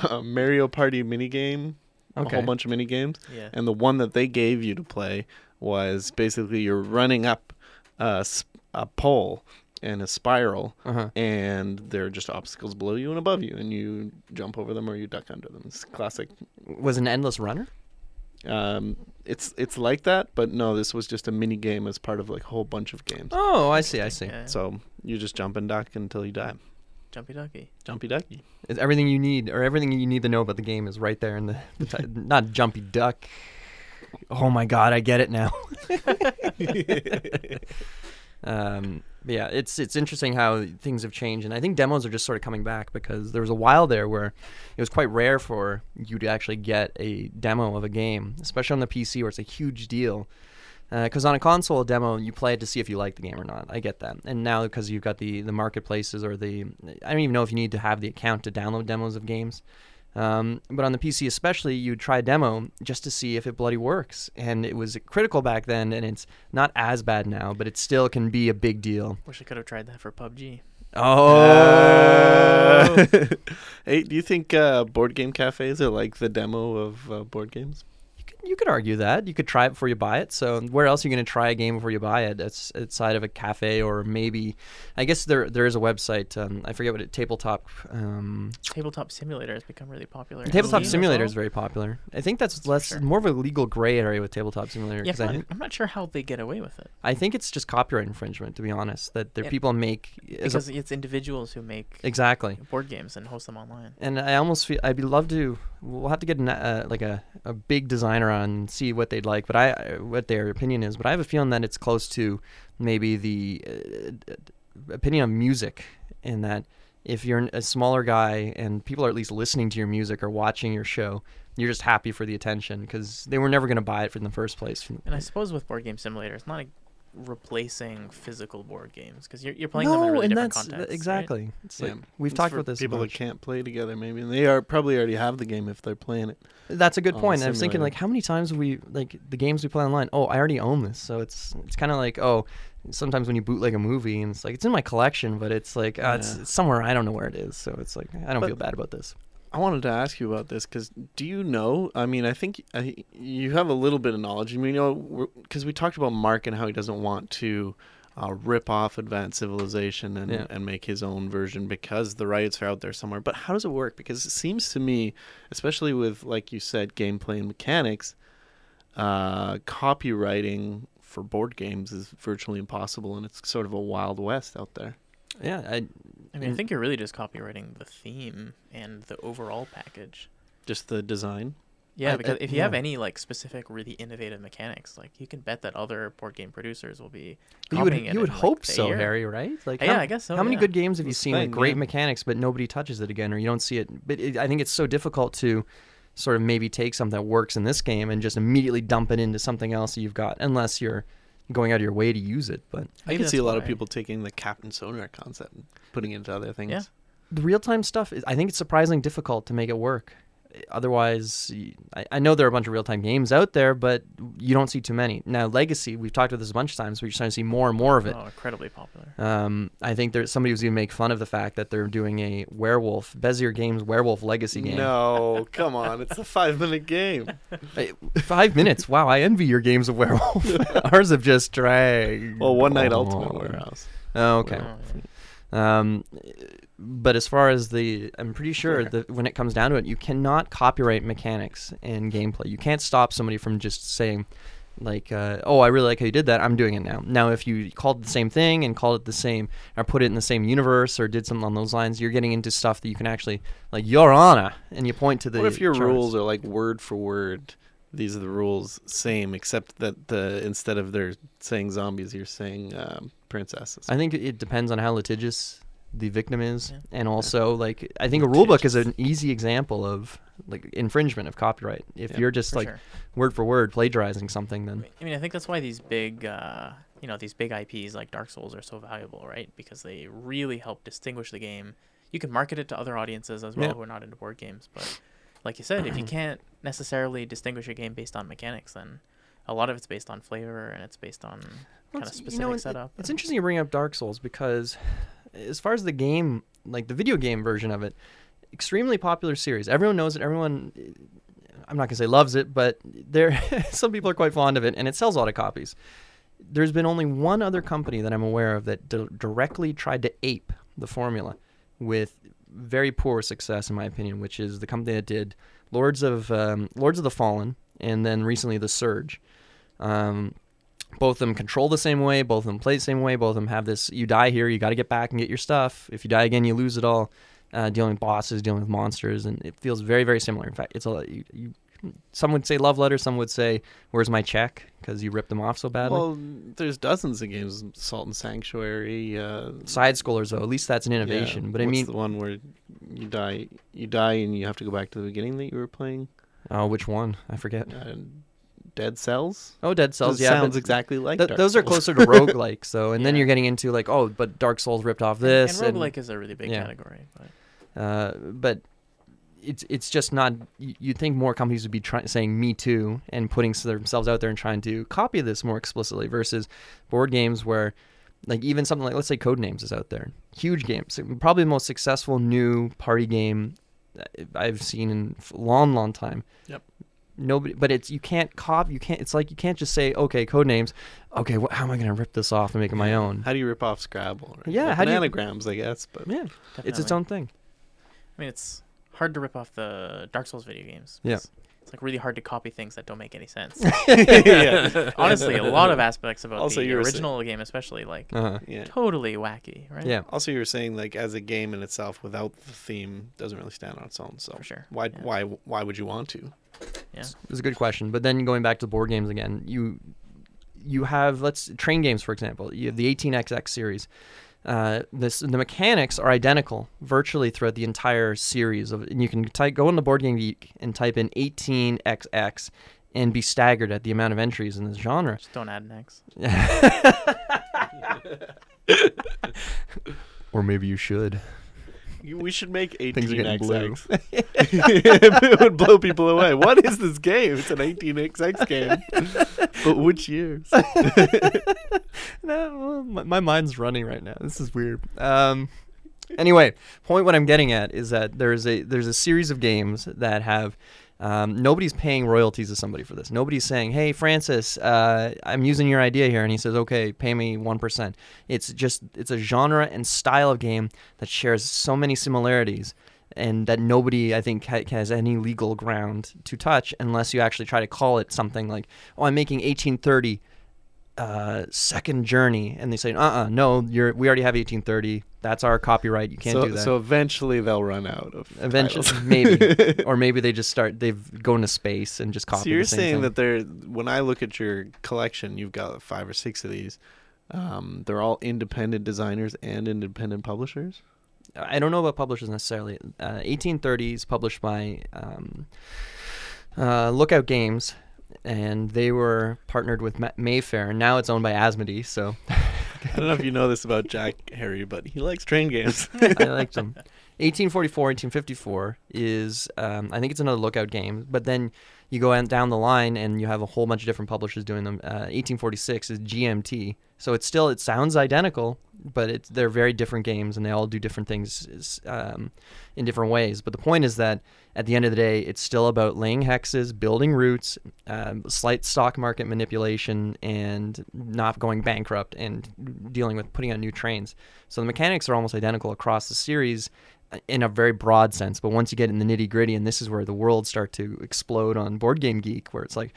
a Mario Party mini game, a whole bunch of mini games, Yeah. and the one that they gave you to play was basically you're running up a pole in a spiral, Uh-huh. and there are just obstacles below you and above you, and you jump over them or you duck under them. It's classic. Was an endless runner? Um, it's it's like that, but no, this was just a mini game as part of like a whole bunch of games. Oh, I see. I see. Yeah. So you just jump and duck until you die. Jumpy Ducky. Jumpy ducky. It's everything you need, or everything you need to know about the game is right there in the, the ti- not jumpy duck. Oh my god, I get it now. um, yeah, it's it's interesting how things have changed, and I think demos are just sort of coming back because there was a while there where it was quite rare for you to actually get a demo of a game, especially on the PC where it's a huge deal. Uh, because on a console demo, you play it to see if you like the game or not. I get that. And now because you've got the the marketplaces or the, I don't even know if you need to have the account to download demos of games. Um, but on the PC especially, you'd try a demo just to see if it bloody works. And it was critical back then, and it's not as bad now, but it still can be a big deal. Wish I could have tried that for PUBG. Oh, hey, do you think uh, board game cafes are like the demo of uh, board games? You could argue that you could try it before you buy it. So where else are you going to try a game before you buy it? It's outside of a cafe or maybe, I guess there there is a website. Um, I forget what it tabletop. Um, Tabletop Simulator has become really popular. Tabletop simulator well. is very popular. I think that's less sure. more of a legal gray area with tabletop simulator Yeah, because I I'm not sure how they get away with it I think it's just copyright infringement to be honest. That there Yeah. people make as a- because it's individuals who make exactly. board games and host them online. And I almost feel I'd be love to. We'll have to get an, uh, like a, a big designer and see what they'd like, but I what their opinion is. But I have a feeling that it's close to maybe the uh, opinion on music, in that if you're a smaller guy and people are at least listening to your music or watching your show, you're just happy for the attention because they were never going to buy it in the first place. And I suppose with Board Game Simulator, it's not replacing physical board games because you're, you're playing them in a really and different that's context. right? exactly. It's like Yeah. we've It's talked about this. People that can't play together, maybe, and they are probably already have the game if they're playing it. That's a good point. I was thinking like how many times have we like the games we play online? Oh, I already own this, so it's it's kind of like oh, sometimes when you bootleg a movie and it's like it's in my collection, but it's like uh, it's, Yeah. it's somewhere I don't know where it is, so it's like I don't But- feel bad about this. I wanted to ask you about this because do you know? I mean, I think I, you have a little bit of knowledge. I mean, you know, because we talked about Mark and how he doesn't want to uh, rip off Advanced Civilization and, Yeah. and make his own version because the rights are out there somewhere. But how does it work? Because it seems to me, especially with like you said, gameplay and mechanics, uh, copywriting for board games is virtually impossible, and it's sort of a wild west out there. Yeah, I, I mean, I think you're really just copywriting the theme and the overall package. Just the design. Yeah, I- because I- if you have any like specific, really innovative mechanics, like you can bet that other board game producers will be. you would copying it you would in, hope the so, year. Harry, right? Like Yeah, how, I guess so, How many good games have you That's seen with great yeah. mechanics, but nobody touches it again, or you don't see it? But it, I think it's so difficult to sort of maybe take something that works in this game and just immediately dump it into something else that you've got, unless you're going out of your way to use it. But I Maybe can see a that's lot of people taking the Captain Sonar concept and putting it into other things. Yeah. the real time stuff is, I think it's surprisingly difficult to make it work. Otherwise, I know there are a bunch of real time games out there, but you don't see too many. Now, Legacy, we've talked about this a bunch of times. but We're starting to see more and more of it. Oh, incredibly popular. Um, I think there's somebody was even make fun of the fact that they're doing a werewolf Bezier Games werewolf legacy game. No, come on. It's a five minute game. Hey, five minutes. Wow, I envy your games of werewolf. Ours have just dragged. Well, One Night on. Ultimate Werewolf. Oh, okay. Oh. Um, but as far as the, I'm pretty sure that when it comes down to it, you cannot copyright mechanics and gameplay. You can't stop somebody from just saying, like, uh, "Oh, I really like how you did that. I'm doing it now." Now, if you called the same thing and called it the same, or put it in the same universe, or did something on those lines, you're getting into stuff that you can actually, like, Your Honor, and you point to the. What if your charts. rules are like word for word? These are the rules, same, except that the instead of they're saying zombies, you're saying um, princesses. I think it depends on how litigious the victim is, Yeah. and also like I think a rule book is an easy example of like infringement of copyright. If Yeah, you're just like sure. word for word plagiarizing something, then I mean, I think that's why these big, uh, you know, these big IPs like Dark Souls are so valuable, right? Because they really help distinguish the game. You can market it to other audiences as well Yeah. who are not into board games, but like you said, if you can't necessarily distinguish a game based on mechanics, then a lot of it's based on flavor and it's based on kind of specific you know, it- setup. It's interesting you bring up Dark Souls because, as far as the game, like the video game version of it, extremely popular series. Everyone knows it. Everyone, I'm not gonna say loves it, but there, some people are quite fond of it, and it sells a lot of copies. There's been only one other company that I'm aware of that di- directly tried to ape the formula, with very poor success, in my opinion. Which is the company that did Lords of um, Lords of the Fallen, and then recently The Surge. Um, both of them control the same way both of them play the same way both of them have this you die here you got to get back and get your stuff. If you die again you lose it all. Uh, dealing with bosses dealing with monsters and it feels very very similar. In fact it's a you, you some would say love letter some would say where's my check? Because you ripped them off so badly. Well, there's dozens of games, Salt and Sanctuary. Uh, side scrollers though at least that's an yeah, innovation but i what's mean the one where you die, you die, and you have to go back to the beginning that you were playing. oh which one? I forget. Uh, Dead Cells. oh dead cells yeah sounds exactly like. th- Dark those are closer to roguelikes so and then you're getting into like oh but dark souls ripped off and- this and roguelike is a really big yeah. category. But Uh, but it's it's just not. You, you'd think more companies would be trying saying "me too" and putting themselves out there and trying to copy this more explicitly versus board games where, like even something like let's say Codenames is out there, huge games, probably the most successful new party game I've seen in a long, long time. Yep. Nobody, but it's you can't cop. You can't. It's like you can't just say okay, Codenames. Okay, wh- how am I gonna rip this off and make it my own? How do you rip off Scrabble? Right? Yeah, Like how do you- anagrams, I guess. But Yeah, it's its own thing. I mean, it's hard to rip off the Dark Souls video games. yeah It's like really hard to copy things that don't make any sense. yeah, Honestly, a lot of aspects about Also, the you were saying- original game, especially, like Uh-huh. yeah. totally wacky, right? Yeah. Also, you were saying like as a game in itself, without the theme, doesn't really stand on its own. So For sure, why yeah. why why would you want to? Yeah. It's a good question. But then going back to board games again, you you have let's train games for example. You have the 18xx series. Uh, this the mechanics are identical virtually throughout the entire series of, and you can type go on the board game geek and type in 18xx and be staggered at the amount of entries in this genre. Just don't add an X. or maybe you should. We should make Things getting blue. 18xx. it would blow people away. What is this game? It's an 18xx game. but which years? no, well, my, my mind's running right now. This is weird. Um, anyway, point what I'm getting at is that there's a there's a series of games that have um, nobody's paying royalties to somebody for this. Nobody's saying, "Hey, Francis, uh, I'm using your idea here," and he says, "Okay, pay me one percent." It's just it's a genre and style of game that shares so many similarities. And that nobody, I think, ha- has any legal ground to touch unless you actually try to call it something like, "Oh, I'm making 1830 uh, second journey, and they say, "Uh, uh no, you're we already have 1830. That's our copyright. You can't so, do that." so eventually they'll run out of. Eventually, maybe, or maybe they just start. They've go into space and just copy. So you're the same saying thing. that they're when I look at your collection, you've got five or six of these. Um, they're all independent designers and independent publishers. I don't know about publishers necessarily. Uh, 1830 is published by um, uh, Lookout Games, and they were partnered with Mayfair. And now it's owned by Asmodee. So I don't know if you know this about Jack Harry, but he likes train games. I liked them. 1844, 1854 is, um, I think it's another Lookout game, but then you go down the line and you have a whole bunch of different publishers doing them. Uh, 1846 is GMT, so it's still it sounds identical, but it's they're very different games and they all do different things um, in different ways. But the point is that at the end of the day, it's still about laying hexes, building routes, um, slight stock market manipulation, and not going bankrupt and dealing with putting on new trains. So the mechanics are almost identical across the series uh, in a very broad sense. But once you get in the nitty gritty, and this is where the worlds start to explode on Board Game Geek, where it's like,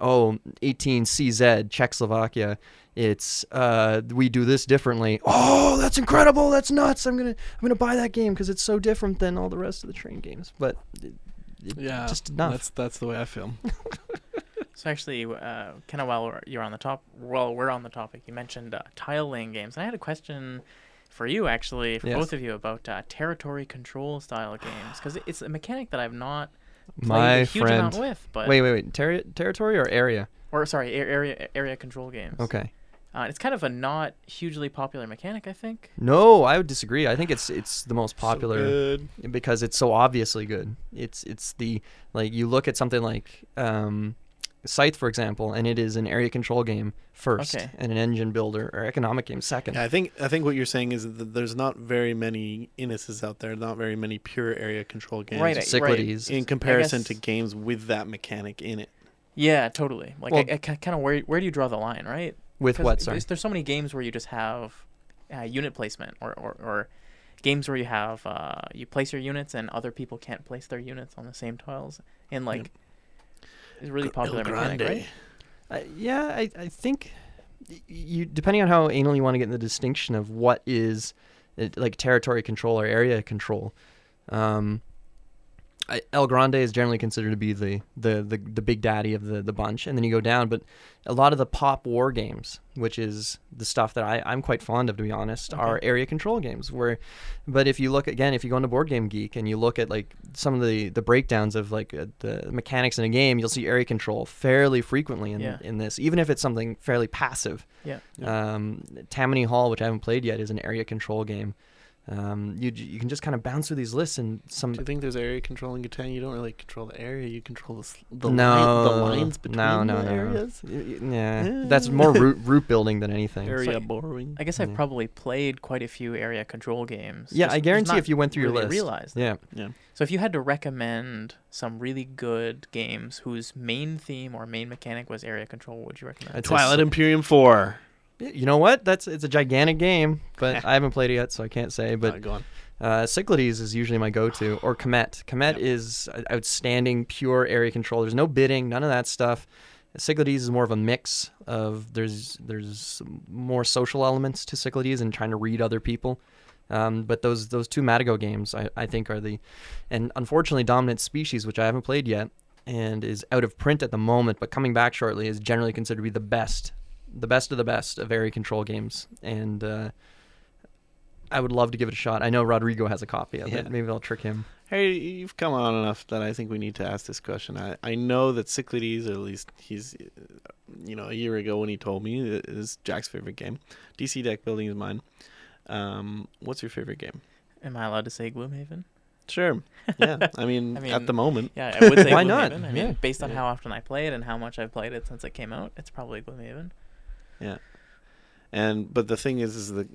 oh, 18CZ, Czechoslovakia. It's uh, we do this differently. Oh, that's incredible! That's nuts! I'm gonna I'm gonna buy that game because it's so different than all the rest of the train games. But it, it just enough. That's that's the way I feel. So actually, uh, kind of while you're on the top, while we're on the topic, you mentioned uh, tile laying games, and I had a question for you actually, for Yes. both of you, about uh, territory control style games, because it's a mechanic that I've not played My a huge friend. amount with. But Wait, wait, wait. Terri- territory or area? or sorry, a- area area control games. Okay. Uh, it's kind of a not hugely popular mechanic, I think. No, I would disagree. I think it's it's the most So popular good. because it's so obviously good. It's it's the like you look at something like um, Scythe, for example, and it is an area control game first, Okay. and an engine builder or economic game second. Yeah, I think I think what you're saying is that there's not very many Inises out there, not very many pure area control games. Right, I- Cyclades. in comparison to games with that mechanic in it. Yeah, totally. Like, Well- I, I kind of where where do you draw the line, right? With 'Cause what? Sorry. There's, there's so many games where you just have uh, unit placement, or, or, or games where you have uh, you place your units and other people can't place their units on the same tiles, and like it's a really popular El mechanic, Grande. right? Uh, yeah, I, I think you depending on how anal you want to get in the distinction of what is like territory control or area control. Um, I, El Grande is generally considered to be the, the, the, the big daddy of the, the bunch, and then you go down. But a lot of the pop war games, which is the stuff that I, I'm quite fond of, to be honest, are area control games. Where, but if you look again, if you go into Board Game Geek and you look at like some of the, the breakdowns of like uh, the mechanics in a game, you'll see area control fairly frequently in, Yeah. in this, even if it's something fairly passive. Yeah. Um, Tammany Hall, which I haven't played yet, is an area control game. Um, you you can just kind of bounce through these lists and some Do you think there's area control in Catan? You don't really control the area. You control the the, no line, the lines between no, no, the no. areas. Y- y- Yeah, that's more route route building than anything. Area So- borrowing. I guess I've Yeah. probably played quite a few area control games. Yeah, just- I guarantee if you went through your list. realized. Yeah, Yeah. So if you had to recommend some really good games whose main theme or main mechanic was area control, what would you recommend? I'd say Twilight so- Imperium Four. You know what? That's it's a gigantic game, but I haven't played it yet, so I can't say. But on. uh, Cyclades is usually my go-to, or Kemet. Kemet Yep. is outstanding, pure area control. There's no bidding, none of that stuff. Cyclades is more of a mix of there's there's more social elements to Cyclades and trying to read other people. Um, but those those two Matagot games I, I think are the, and unfortunately Dominant Species, which I haven't played yet, and is out of print at the moment, but coming back shortly, is generally considered to be the best, the best of the best of area control games. And uh, I would love to give it a shot. I know Rodrigo has a copy of Yeah. it. Maybe I'll trick him. Hey, you've come on enough that I think we need to ask this question. I, I know that Cyclades, or at least he's, uh, you know, a year ago when he told me, is Jack's favorite game. DC deck building is mine. Um, what's your favorite game? Am I allowed to say Gloomhaven? Sure. Yeah. I mean, I mean, at the moment. Yeah, I would say Why not? I mean, Yeah. based on Yeah. how often I play it and how much I've played it since it came out, it's probably Gloomhaven. And but the thing is, is that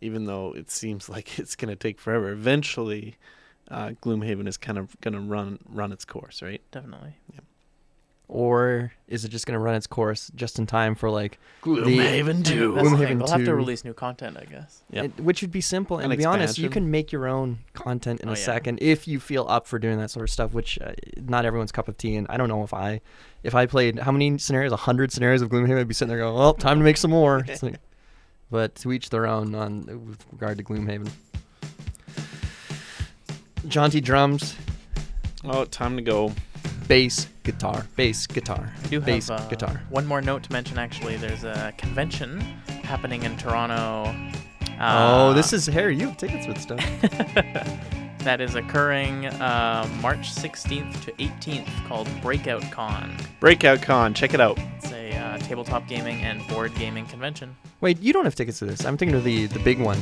even though it seems like it's gonna take forever, eventually, uh, Gloomhaven is kind of gonna run run its course, right? Definitely. Or is it just going to run its course just in time for like, Gloomhaven That's the Gloomhaven thing. They'll have to release new content, I guess. Yep. it- which would be simple. And An to be honest, you can make your own content in Oh, a yeah. second if you feel up for doing that sort of stuff. Which uh, not everyone's cup of tea. And I don't know if I, if I played how many scenarios, a hundred scenarios of Gloomhaven, I'd be sitting there going, "Well, time to make some more." It's like- but to each their own on with regard to Gloomhaven. Jaunty drums, Oh, time to go. Bass guitar, bass guitar, I do bass have uh, guitar. one more note to mention. Actually, there's a convention happening in Toronto. oh, uh, this is Harry. You have tickets with stuff. that is occurring uh, March 16th to 18th called Breakout Con. Breakout Con. Check it out. It's a uh, tabletop gaming and board gaming convention. Wait, you don't have tickets to this. I'm thinking of the the big one.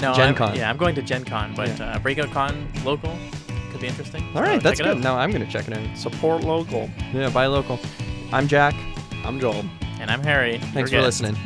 No, Gen I'm, Con. Yeah, I'm going to Gen Con, but uh, Breakout Con local could be interesting. All right, so that's good. Now I'm gonna check it out. Support local. Yeah, buy local. I'm Jack. I'm Joel. And I'm Harry. Thanks Your for guest. listening.